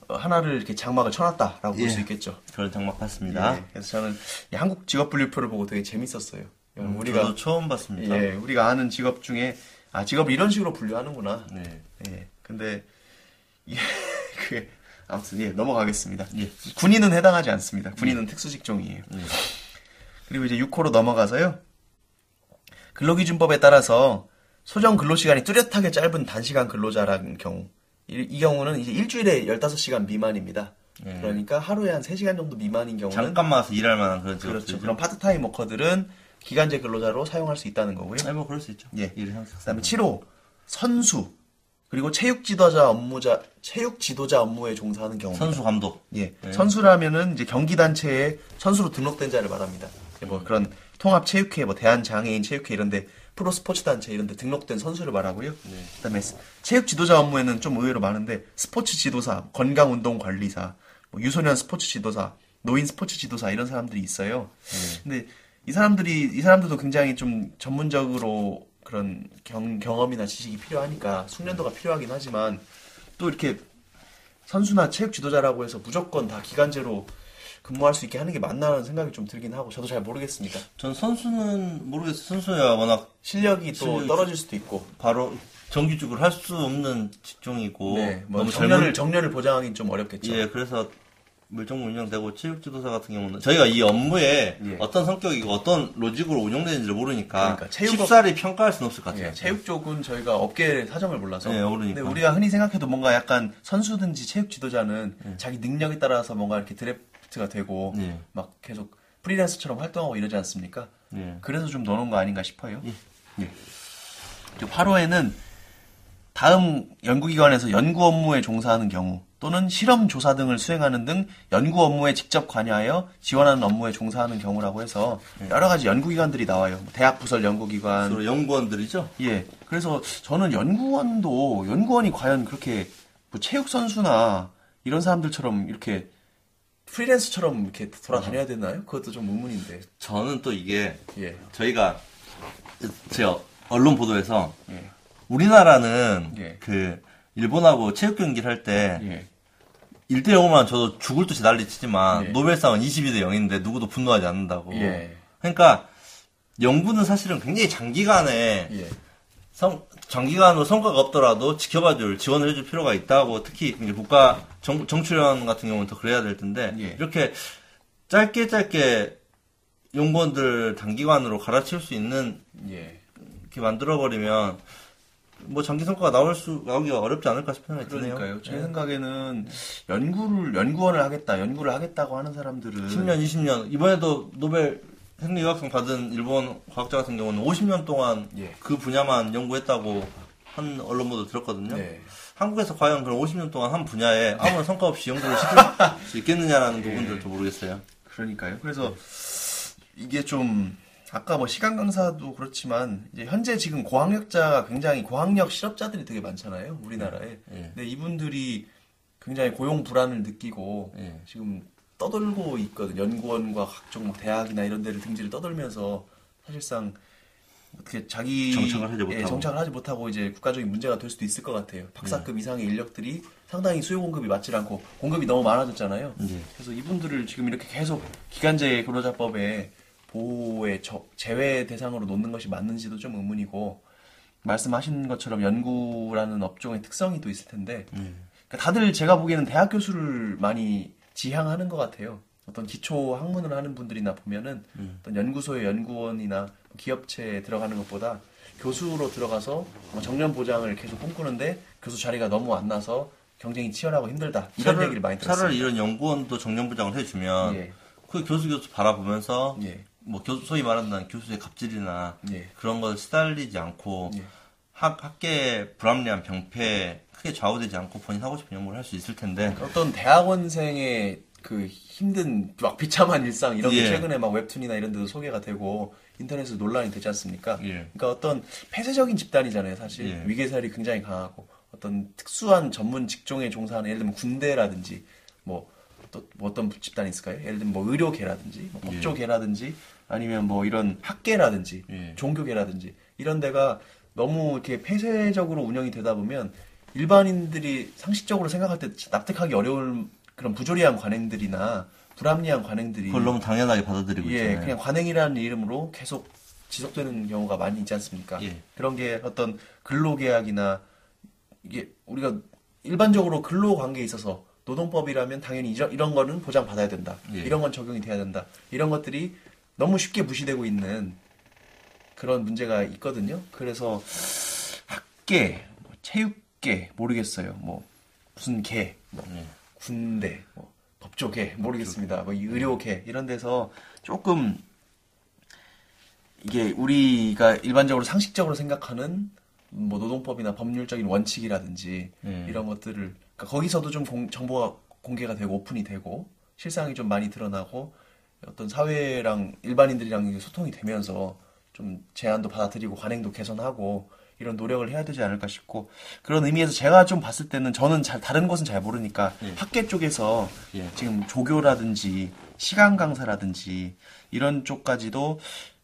어, 하나를 이렇게 장막을 쳐놨다라고 볼 예. 수 있겠죠. 그런 장막 봤습니다. 예, 그래서 저는 이 한국 직업 분류표를 보고 되게 재밌었어요. 음, 우리가 저도 처음 봤습니다. 예, 우리가 아는 직업 중에 아 직업 이런 식으로 분류하는구나. 네. 예, 근데 예, 그 아무튼 예 넘어가겠습니다. 예. 군인은 해당하지 않습니다. 군인은 특수직종이에요. 그리고 이제 6호로 넘어가서요. 근로기준법에 따라서 소정 근로시간이 뚜렷하게 짧은 단시간 근로자라는 경우 이, 이 경우는 이제 일주일에 15시간 미만입니다. 예. 그러니까 하루에 한 3시간 정도 미만인 경우는 잠깐만 와서 일할 만한 그런 그렇죠. 직업들이죠. 그런 파트타임 워커들은 기간제 근로자로 사용할 수 있다는 거고요. 아니 뭐 그럴 수 있죠. 예. 일을 하면서. 그다음에 7호 선수 그리고 체육 지도자 업무자 체육 지도자 업무에 종사하는 경우. 선수 감독. 예. 네. 선수라면은 이제 경기 단체에 선수로 등록된 자를 말합니다. 뭐 그런 통합 체육회, 뭐 대한 장애인 체육회 이런데 프로 스포츠 단체 이런데 등록된 선수를 말하고요. 네. 그다음에 스- 체육 지도자 업무에는 좀 의외로 많은데 스포츠 지도사, 건강 운동 관리사, 뭐 유소년 스포츠 지도사, 노인 스포츠 지도사 이런 사람들이 있어요. 네. 근데 이 사람들이 이 사람들도 굉장히 좀 전문적으로 그런 경, 경험이나 지식이 필요하니까 숙련도가 필요하긴 하지만 또 이렇게 선수나 체육 지도자라고 해서 무조건 다 기간제로 근무할 수 있게 하는 게 맞나라는 생각이 좀 들긴 하고 저도 잘 모르겠습니다. 전 선수는 모르겠어요. 선수야 워낙 실력이 또 실력이 떨어질 수도 있고 바로 정규직으로 할수 없는 직종이고 네, 뭐 너무 정년을 젊은- 정년을 보장하기는 좀 어렵겠죠. 예, 그래서 물정부 운영되고 체육지도사 같은 경우는 저희가 이 업무에 예. 어떤 성격이고 어떤 로직으로 운영되는지를 모르니까 그러니까 체육업- 쉽사리 평가할 수는 없을 것 같아요. 예, 체육 쪽은 저희가 업계 사정을 몰라서. 네, 모르니까. 근데 우리가 흔히 생각해도 뭔가 약간 선수든지 체육 지도자는 네. 자기 능력에 따라서 뭔가 이렇게 드래프트가 되고 예. 막 계속 프리랜서처럼 활동하고 이러지 않습니까? 예. 그래서 좀 넣어놓은 거 아닌가 싶어요. 예. 8호에는 다음 연구기관에서 연구 업무에 종사하는 경우 또는 실험 조사 등을 수행하는 등 연구 업무에 직접 관여하여 지원하는 업무에 종사하는 경우라고 해서 여러 가지 연구기관들이 나와요. 뭐 대학 부설 연구기관, 주로 연구원들이죠. 예. 그래서 저는 연구원도 연구원이 과연 그렇게 뭐 체육 선수나 이런 사람들처럼 이렇게 프리랜서처럼 이렇게 돌아다녀야 되나요? 그것도 좀 의문인데. 저는 또 이게 예. 저희가 제가 언론 보도에서 예. 우리나라는 예. 그 일본하고 체육 경기를 할때 예. 1대 0으로만 저도 죽을 듯이 난리치지만 예. 노벨상은 22대 0인데 누구도 분노하지 않는다고. 예. 그러니까 연구는 사실은 굉장히 장기간에 예. 성, 장기간으로 성과가 없더라도 지켜봐줄, 지원을 해줄 필요가 있다고, 특히 국가 정, 정출연 같은 경우는 더 그래야 될 텐데, 예. 이렇게 짧게 짧게 연구원들 단기간으로 갈아치울 수 있는, 예. 이렇게 만들어버리면, 뭐 장기 성과가 나올 수, 나오기가 어렵지 않을까 싶은 생각이 드네요. 그러니까요. 제 예. 생각에는 연구를 연구원을 하겠다, 연구를 하겠다고 하는 사람들은 10년, 20년, 이번에도 노벨 생리의학상 받은 일본 과학자 같은 경우는 50년 동안 예. 그 분야만 연구했다고 한 언론 보도 들었거든요. 네. 한국에서 과연 그런 50년 동안 한 분야에 아무런 성과 없이 연구를 시킬 수 있겠느냐라는 부분들도 모르겠어요. 그러니까요. 그래서 이게 좀 아까 뭐 시간 강사도 그렇지만 이제 현재 지금 고학력자가 굉장히 고학력 실업자들이 되게 많잖아요. 우리나라에. 예. 근데 이분들이 굉장히 고용 불안을 느끼고 예. 지금 떠돌고 있거든. 연구원과 각종 뭐 대학이나 이런 데를 등지를 떠돌면서 사실상 어떻게 자기 정착을 하지 예, 못하고. 정착을 하지 못하고 이제 국가적인 문제가 될 수도 있을 것 같아요. 박사급 네. 이상의 인력들이 상당히 수요 공급이 맞질 않고 공급이 너무 많아졌잖아요. 예. 그래서 이분들을 지금 이렇게 계속 기간제 근로자법에 보호의 저- 제외 대상으로 놓는 것이 맞는지도 좀 의문이고 말씀하신 것처럼 연구라는 업종의 특성이 또 있을 텐데 예. 그러니까 다들 제가 보기에는 대학 교수를 많이 지향하는 것 같아요. 어떤 기초 학문을 하는 분들이나 보면은 음. 어떤 연구소의 연구원이나 기업체에 들어가는 것보다 교수로 들어가서 뭐 정년 보장을 계속 꿈꾸는데 교수 자리가 너무 안 나서 경쟁이 치열하고 힘들다 이런 차라리- 얘기를 많이 들었어요. 차라리 이런 연구원도 정년부장을 해주면 예. 그 교수 교수 바라보면서 예. 뭐 교수 소위 말하는 교수의 갑질이나 예. 그런 걸 시달리지 않고 예. 학, 학계의 불합리한 병폐에 크게 좌우되지 않고 본인 하고 싶은 연구를 할 수 있을 텐데 어떤 대학원생의 그 힘든 막 비참한 일상 이런 게 예. 최근에 막 웹툰이나 이런 데도 소개가 되고 인터넷에서 논란이 되지 않습니까? 예. 그러니까 어떤 폐쇄적인 집단이잖아요, 사실. 예. 위계살이 굉장히 강하고 어떤 특수한 전문 직종에 종사하는 예를 들면 군대라든지 뭐 또 뭐 어떤 집단이 있을까요? 예를 들면 뭐 의료계라든지 뭐 예. 법조계라든지 아니면 뭐 이런 학계라든지 예. 종교계라든지 이런 데가 너무 이렇게 폐쇄적으로 운영이 되다 보면 일반인들이 상식적으로 생각할 때 납득하기 어려울 그런 부조리한 관행들이나 불합리한 관행들이 그걸 너무 당연하게 받아들이고 예, 있잖아요. 그냥 관행이라는 이름으로 계속 지속되는 경우가 많이 있지 않습니까? 예. 그런 게 어떤 근로계약이나 이게 우리가 일반적으로 근로관계에 있어서 노동법이라면 당연히 이런, 이런 거는 보장받아야 된다. 예. 이런 건 적용이 돼야 된다. 이런 것들이 너무 쉽게 무시되고 있는 그런 문제가 있거든요. 그래서 학계, 뭐 체육계 모르겠어요. 뭐 무슨 개, 뭐 네. 군대, 뭐 법조계 모르겠습니다. 뭐 의료계 이런 데서 조금 이게 우리가 일반적으로 상식적으로 생각하는 뭐 노동법이나 법률적인 원칙이라든지 네. 이런 것들을 그러니까 거기서도 좀 공- 정보가 공개가 되고 오픈이 되고 실상이 좀 많이 드러나고 어떤 사회랑 일반인들이랑 소통이 되면서 좀 제안도 받아들이고 관행도 개선하고 이런 노력을 해야 되지 않을까 싶고 그런 의미에서 제가 좀 봤을 때는 저는 잘 다른 곳은 잘 모르니까 학계 쪽에서 예. 지금 조교라든지 시간 강사라든지 이런 쪽까지도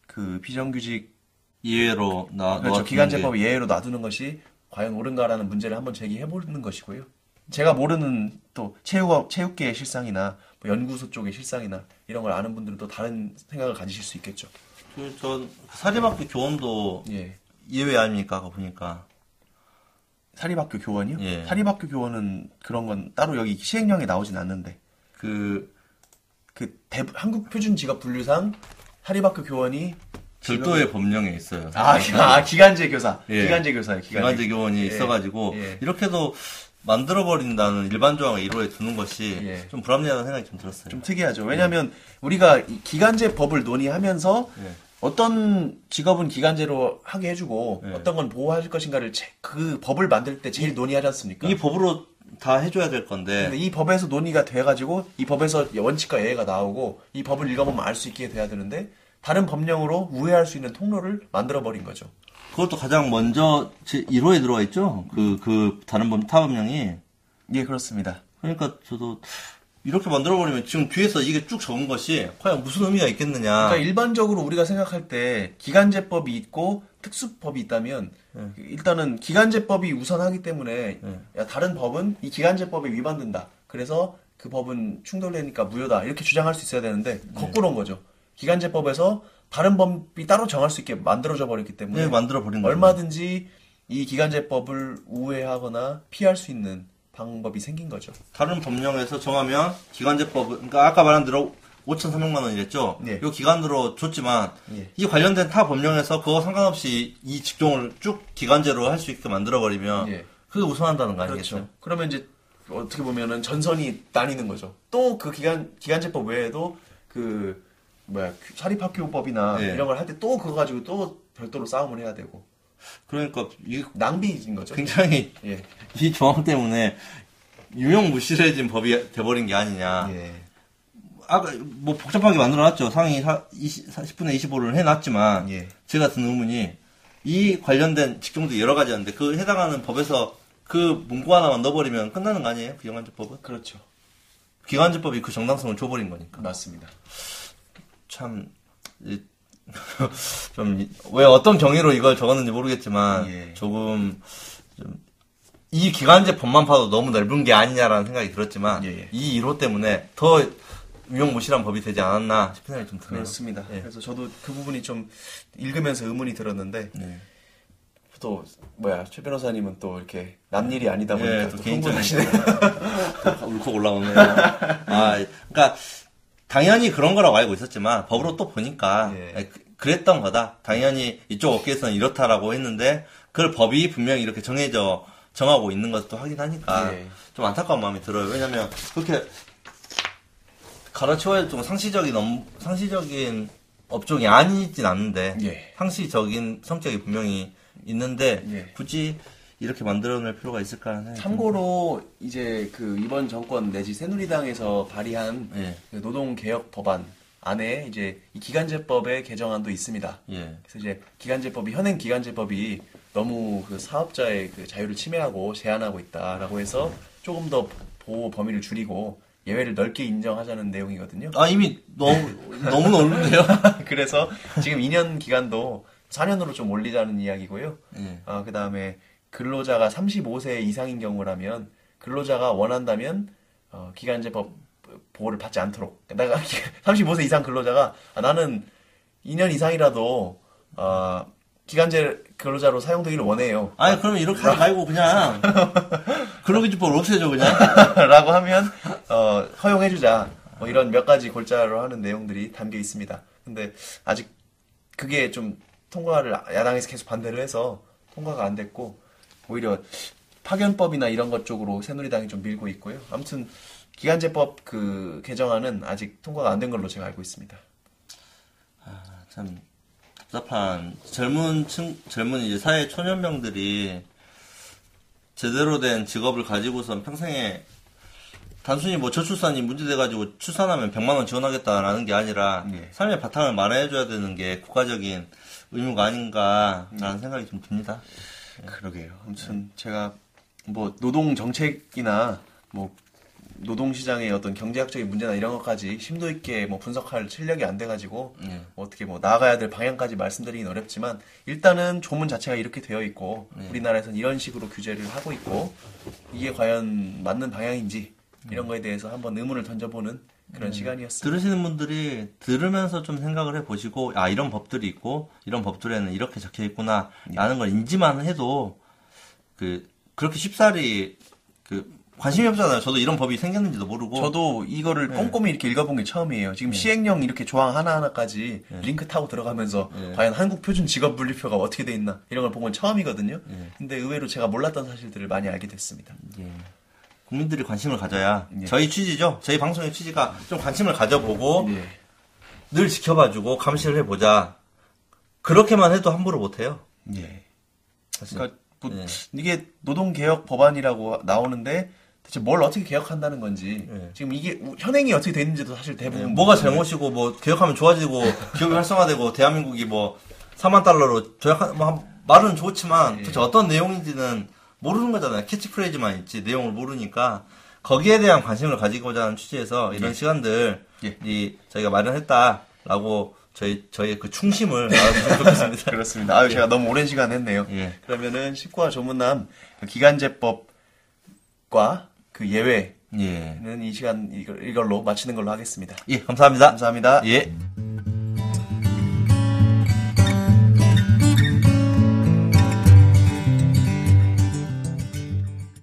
그 비정규직 이외로 나 그렇죠 기간제법 예외로 놔두는 것이 과연 옳은가라는 문제를 한번 제기해 보는 것이고요. 제가 모르는 또 체육 체육계의 실상이나 뭐 연구소 쪽의 실상이나 이런 걸 아는 분들은 또 다른 생각을 가지실 수 있겠죠. 그, 전 사립학교 교원도 예. 예외 아닙니까? 아까 보니까. 사립학교 교원이요? 예. 사립학교 교원은 그런 건 따로 여기 시행령에 나오진 않는데 그 그 대- 한국 표준 직업 분류상 사립학교 교원이 절도의 법령에 있어요. 아, 기- 아 기간제 교사, 예. 기간제 교사예요. 기간제 교원이 예. 있어가지고 예. 이렇게도 만들어버린다는 일반 조항을 1호에 두는 것이 예. 좀 불합리하다는 생각이 좀 들었어요. 좀 특이하죠. 왜냐하면 우리가 이 기간제 법을 논의하면서 예. 어떤 직업은 기간제로 하게 해주고 예. 어떤 건 보호할 것인가를 제- 그 법을 만들 때 제일 논의하지 않습니까? 이 법으로 다 해줘야 될 건데 이 법에서 논의가 돼가지고 이 법에서 원칙과 예외가 나오고 이 법을 읽어보면 알 수 있게 돼야 되는데 다른 법령으로 우회할 수 있는 통로를 만들어 버린 거죠. 그것도 가장 먼저 제 1호에 들어와 있죠. 그 그 다른 법 타법령이 예, 그렇습니다. 그러니까 저도 이렇게 만들어버리면 지금 뒤에서 이게 쭉 적은 것이 과연 무슨 의미가 있겠느냐. 그러니까 일반적으로 우리가 생각할 때 기간제법이 있고 특수법이 있다면 예. 일단은 기간제법이 우선하기 때문에 예. 야, 다른 법은 이 기간제법에 위반된다. 그래서 그 법은 충돌되니까 무효다. 이렇게 주장할 수 있어야 되는데 예. 거꾸로인 거죠. 기간제법에서 다른 법이 따로 정할 수 있게 만들어져 버렸기 때문에 네, 만들어 버린 거죠. 얼마든지 이 기간제법을 우회하거나 피할 수 있는 방법이 생긴 거죠. 다른 법령에서 정하면 기간제법, 그러니까 아까 말한 대로 5,300만 원이랬죠. 예. 이 기간으로 줬지만 예. 이 관련된 타 법령에서 그거 상관없이 이 직종을 쭉 기간제로 할 수 있게 만들어 버리면 예. 그게 우선한다는 거 아니겠어요? 그렇죠. 그러면 이제 어떻게 보면은 전선이 나뉘는 거죠. 또 그 기간 기간제법 외에도 그 뭐야 사립학교법이나 예. 이런 걸 할 때 또 그거 가지고 또 별도로 싸움을 해야 되고 그러니까 이게 낭비인 거죠. 굉장히 예. 이 조항 때문에 유명무실해진 법이 돼버린 게 아니냐. 예. 아까 뭐 복잡하게 만들어놨죠. 상위 20, 10분의 25를 해놨지만 예. 제가 든 의문이 이 관련된 직종도 여러 가지 있는데 그 해당하는 법에서 그 문구 하나만 넣어버리면 끝나는 거 아니에요? 그 기간제법은? 그렇죠. 기간제법이 그 정당성을 줘버린 거니까. 맞습니다. 참, 좀, 왜 어떤 경위로 이걸 적었는지 모르겠지만, 예. 조금, 좀, 이 기간제 법만 봐도 너무 넓은 게 아니냐라는 생각이 들었지만, 예, 예. 이 1호 때문에 더 유명무실한 법이 되지 않았나 싶은 생각이 좀 드네요. 그렇습니다. 예. 그래서 저도 그 부분이 좀 읽으면서 의문이 들었는데 네. 또 뭐야 최 변호사님은 또 이렇게 남 일이 아니다 보니까 예, 또 또 개인적인 흥분하시네. 또 울컥 올라오네요. 아, 그러니까 당연히 그런 거라고 알고 있었지만 법으로 또 보니까 예. 아니, 그- 그랬던 거다. 당연히 이쪽 업계에서는 이렇다라고 했는데 그걸 법이 분명히 이렇게 정해져 정하고 있는 것도 확인하니까 예. 좀 안타까운 마음이 들어요. 왜냐면 그렇게 가르쳐야 좀 상시적인 업- 상시적인 업종이 아니진 않는데 예. 상시적인 성격이 분명히 있는데 예. 굳이 이렇게 만들어낼 필요가 있을까 하는 참고로 이제 그 이번 정권 내지 새누리당에서 발의한 예. 그 노동개혁 법안 안에 이제 이 기간제법의 개정안도 있습니다. 예. 그래서 이제 기간제법이 현행 기간제법이 너무 그 사업자의 그 자유를 침해하고 제한하고 있다라고 해서 조금 더 보호 범위를 줄이고 예외를 넓게 인정하자는 내용이거든요. 아 이미 너무 너무 넓은데요. 그래서 지금 2년 기간도 4년으로 좀 올리자는 이야기고요. 예. 아, 그 다음에 근로자가 35세 이상인 경우라면 근로자가 원한다면 어, 기간제법 보호를 받지 않도록. 내가 35세 이상 근로자가 아, 나는 2년 이상이라도 아, 기간제 근로자로 사용되기를 원해요. 아니 그러면 이렇게 하지 말고 그냥 근로기준법을 없애줘 그냥. 라고 하면 어, 허용해주자. 뭐 이런 몇 가지 골자로 하는 내용들이 담겨 있습니다. 근데 아직 그게 좀 통과를 야당에서 계속 반대를 해서 통과가 안 됐고 오히려 파견법이나 이런 것 쪽으로 새누리당이 좀 밀고 있고요. 아무튼 기간제법 그 개정안은 아직 통과가 안 된 걸로 제가 알고 있습니다. 참 답답한 젊은 층 젊은 이제 사회 초년병들이 제대로 된 직업을 가지고선 평생에 단순히 뭐 저출산이 문제돼가지고 출산하면 100만 원 지원하겠다라는 게 아니라 예. 삶의 바탕을 마련해줘야 되는 게 국가적인 의무가 아닌가라는 생각이 좀 듭니다. 그러게요. 아무튼 제가 뭐 노동 정책이나 뭐 노동 시장의 어떤 경제학적인 문제나 이런 것까지 심도 있게 뭐 분석할 실력이 안 돼가지고 예. 뭐 어떻게 뭐 나아가야 될 방향까지 말씀드리긴 어렵지만 일단은 조문 자체가 이렇게 되어 있고 우리나라에서는 이런 식으로 규제를 하고 있고 이게 과연 맞는 방향인지 이런 거에 대해서 한번 의문을 던져보는 그런 시간이었습니다. 들으시는 분들이 들으면서 좀 생각을 해보시고 아 이런 법들이 있고 이런 법들에는 이렇게 적혀 있구나 라는 걸 인지만 해도 그 그렇게 쉽사리 그 관심이 없잖아요. 저도 이런 법이 생겼는지도 모르고 저도 이거를 꼼꼼히 이렇게 읽어본 게 처음이에요. 지금 시행령 이렇게 조항 하나하나까지 링크 타고 들어가면서 과연 한국 표준 직업 분리표가 어떻게 돼 있나 이런 걸 본 건 처음이거든요. 근데 의외로 제가 몰랐던 사실들을 많이 알게 됐습니다. 예. 국민들이 관심을 가져야 예. 저희 취지죠. 저희 방송의 취지가 좀 관심을 가져보고 예. 늘 지켜봐주고 감시를 해보자. 그렇게만 해도 함부로 못해요. 예. 사실. 그러니까 뭐 예. 이게 노동개혁 법안이라고 나오는데 대체 뭘 어떻게 개혁한다는 건지 예. 지금 이게 우- 현행이 어떻게 돼 있는지도 사실 대부분 뭐가 모르거든요. 잘못이고 뭐 개혁하면 좋아지고 기업이 활성화되고 대한민국이 뭐 4만 달러로 조약한 뭐 한- 말은 좋지만 예. 도대체 어떤 내용인지는 모르는 거잖아요. 캐치프레이즈만 있지 내용을 모르니까 거기에 대한 관심을 가지고자 하는 취지에서 이런 예. 시간들 예. 이 저희가 마련했다라고 저희 저희의 그 충심을 알아주시면 좋겠습니다. 그렇습니다. 아유 제가 너무 오랜 시간 했네요. 예. 그러면은 19화 조문남 그 기간제법과 그 예외는 예. 이 시간 이걸- 이걸로 마치는 걸로 하겠습니다. 예, 감사합니다. 감사합니다. 예.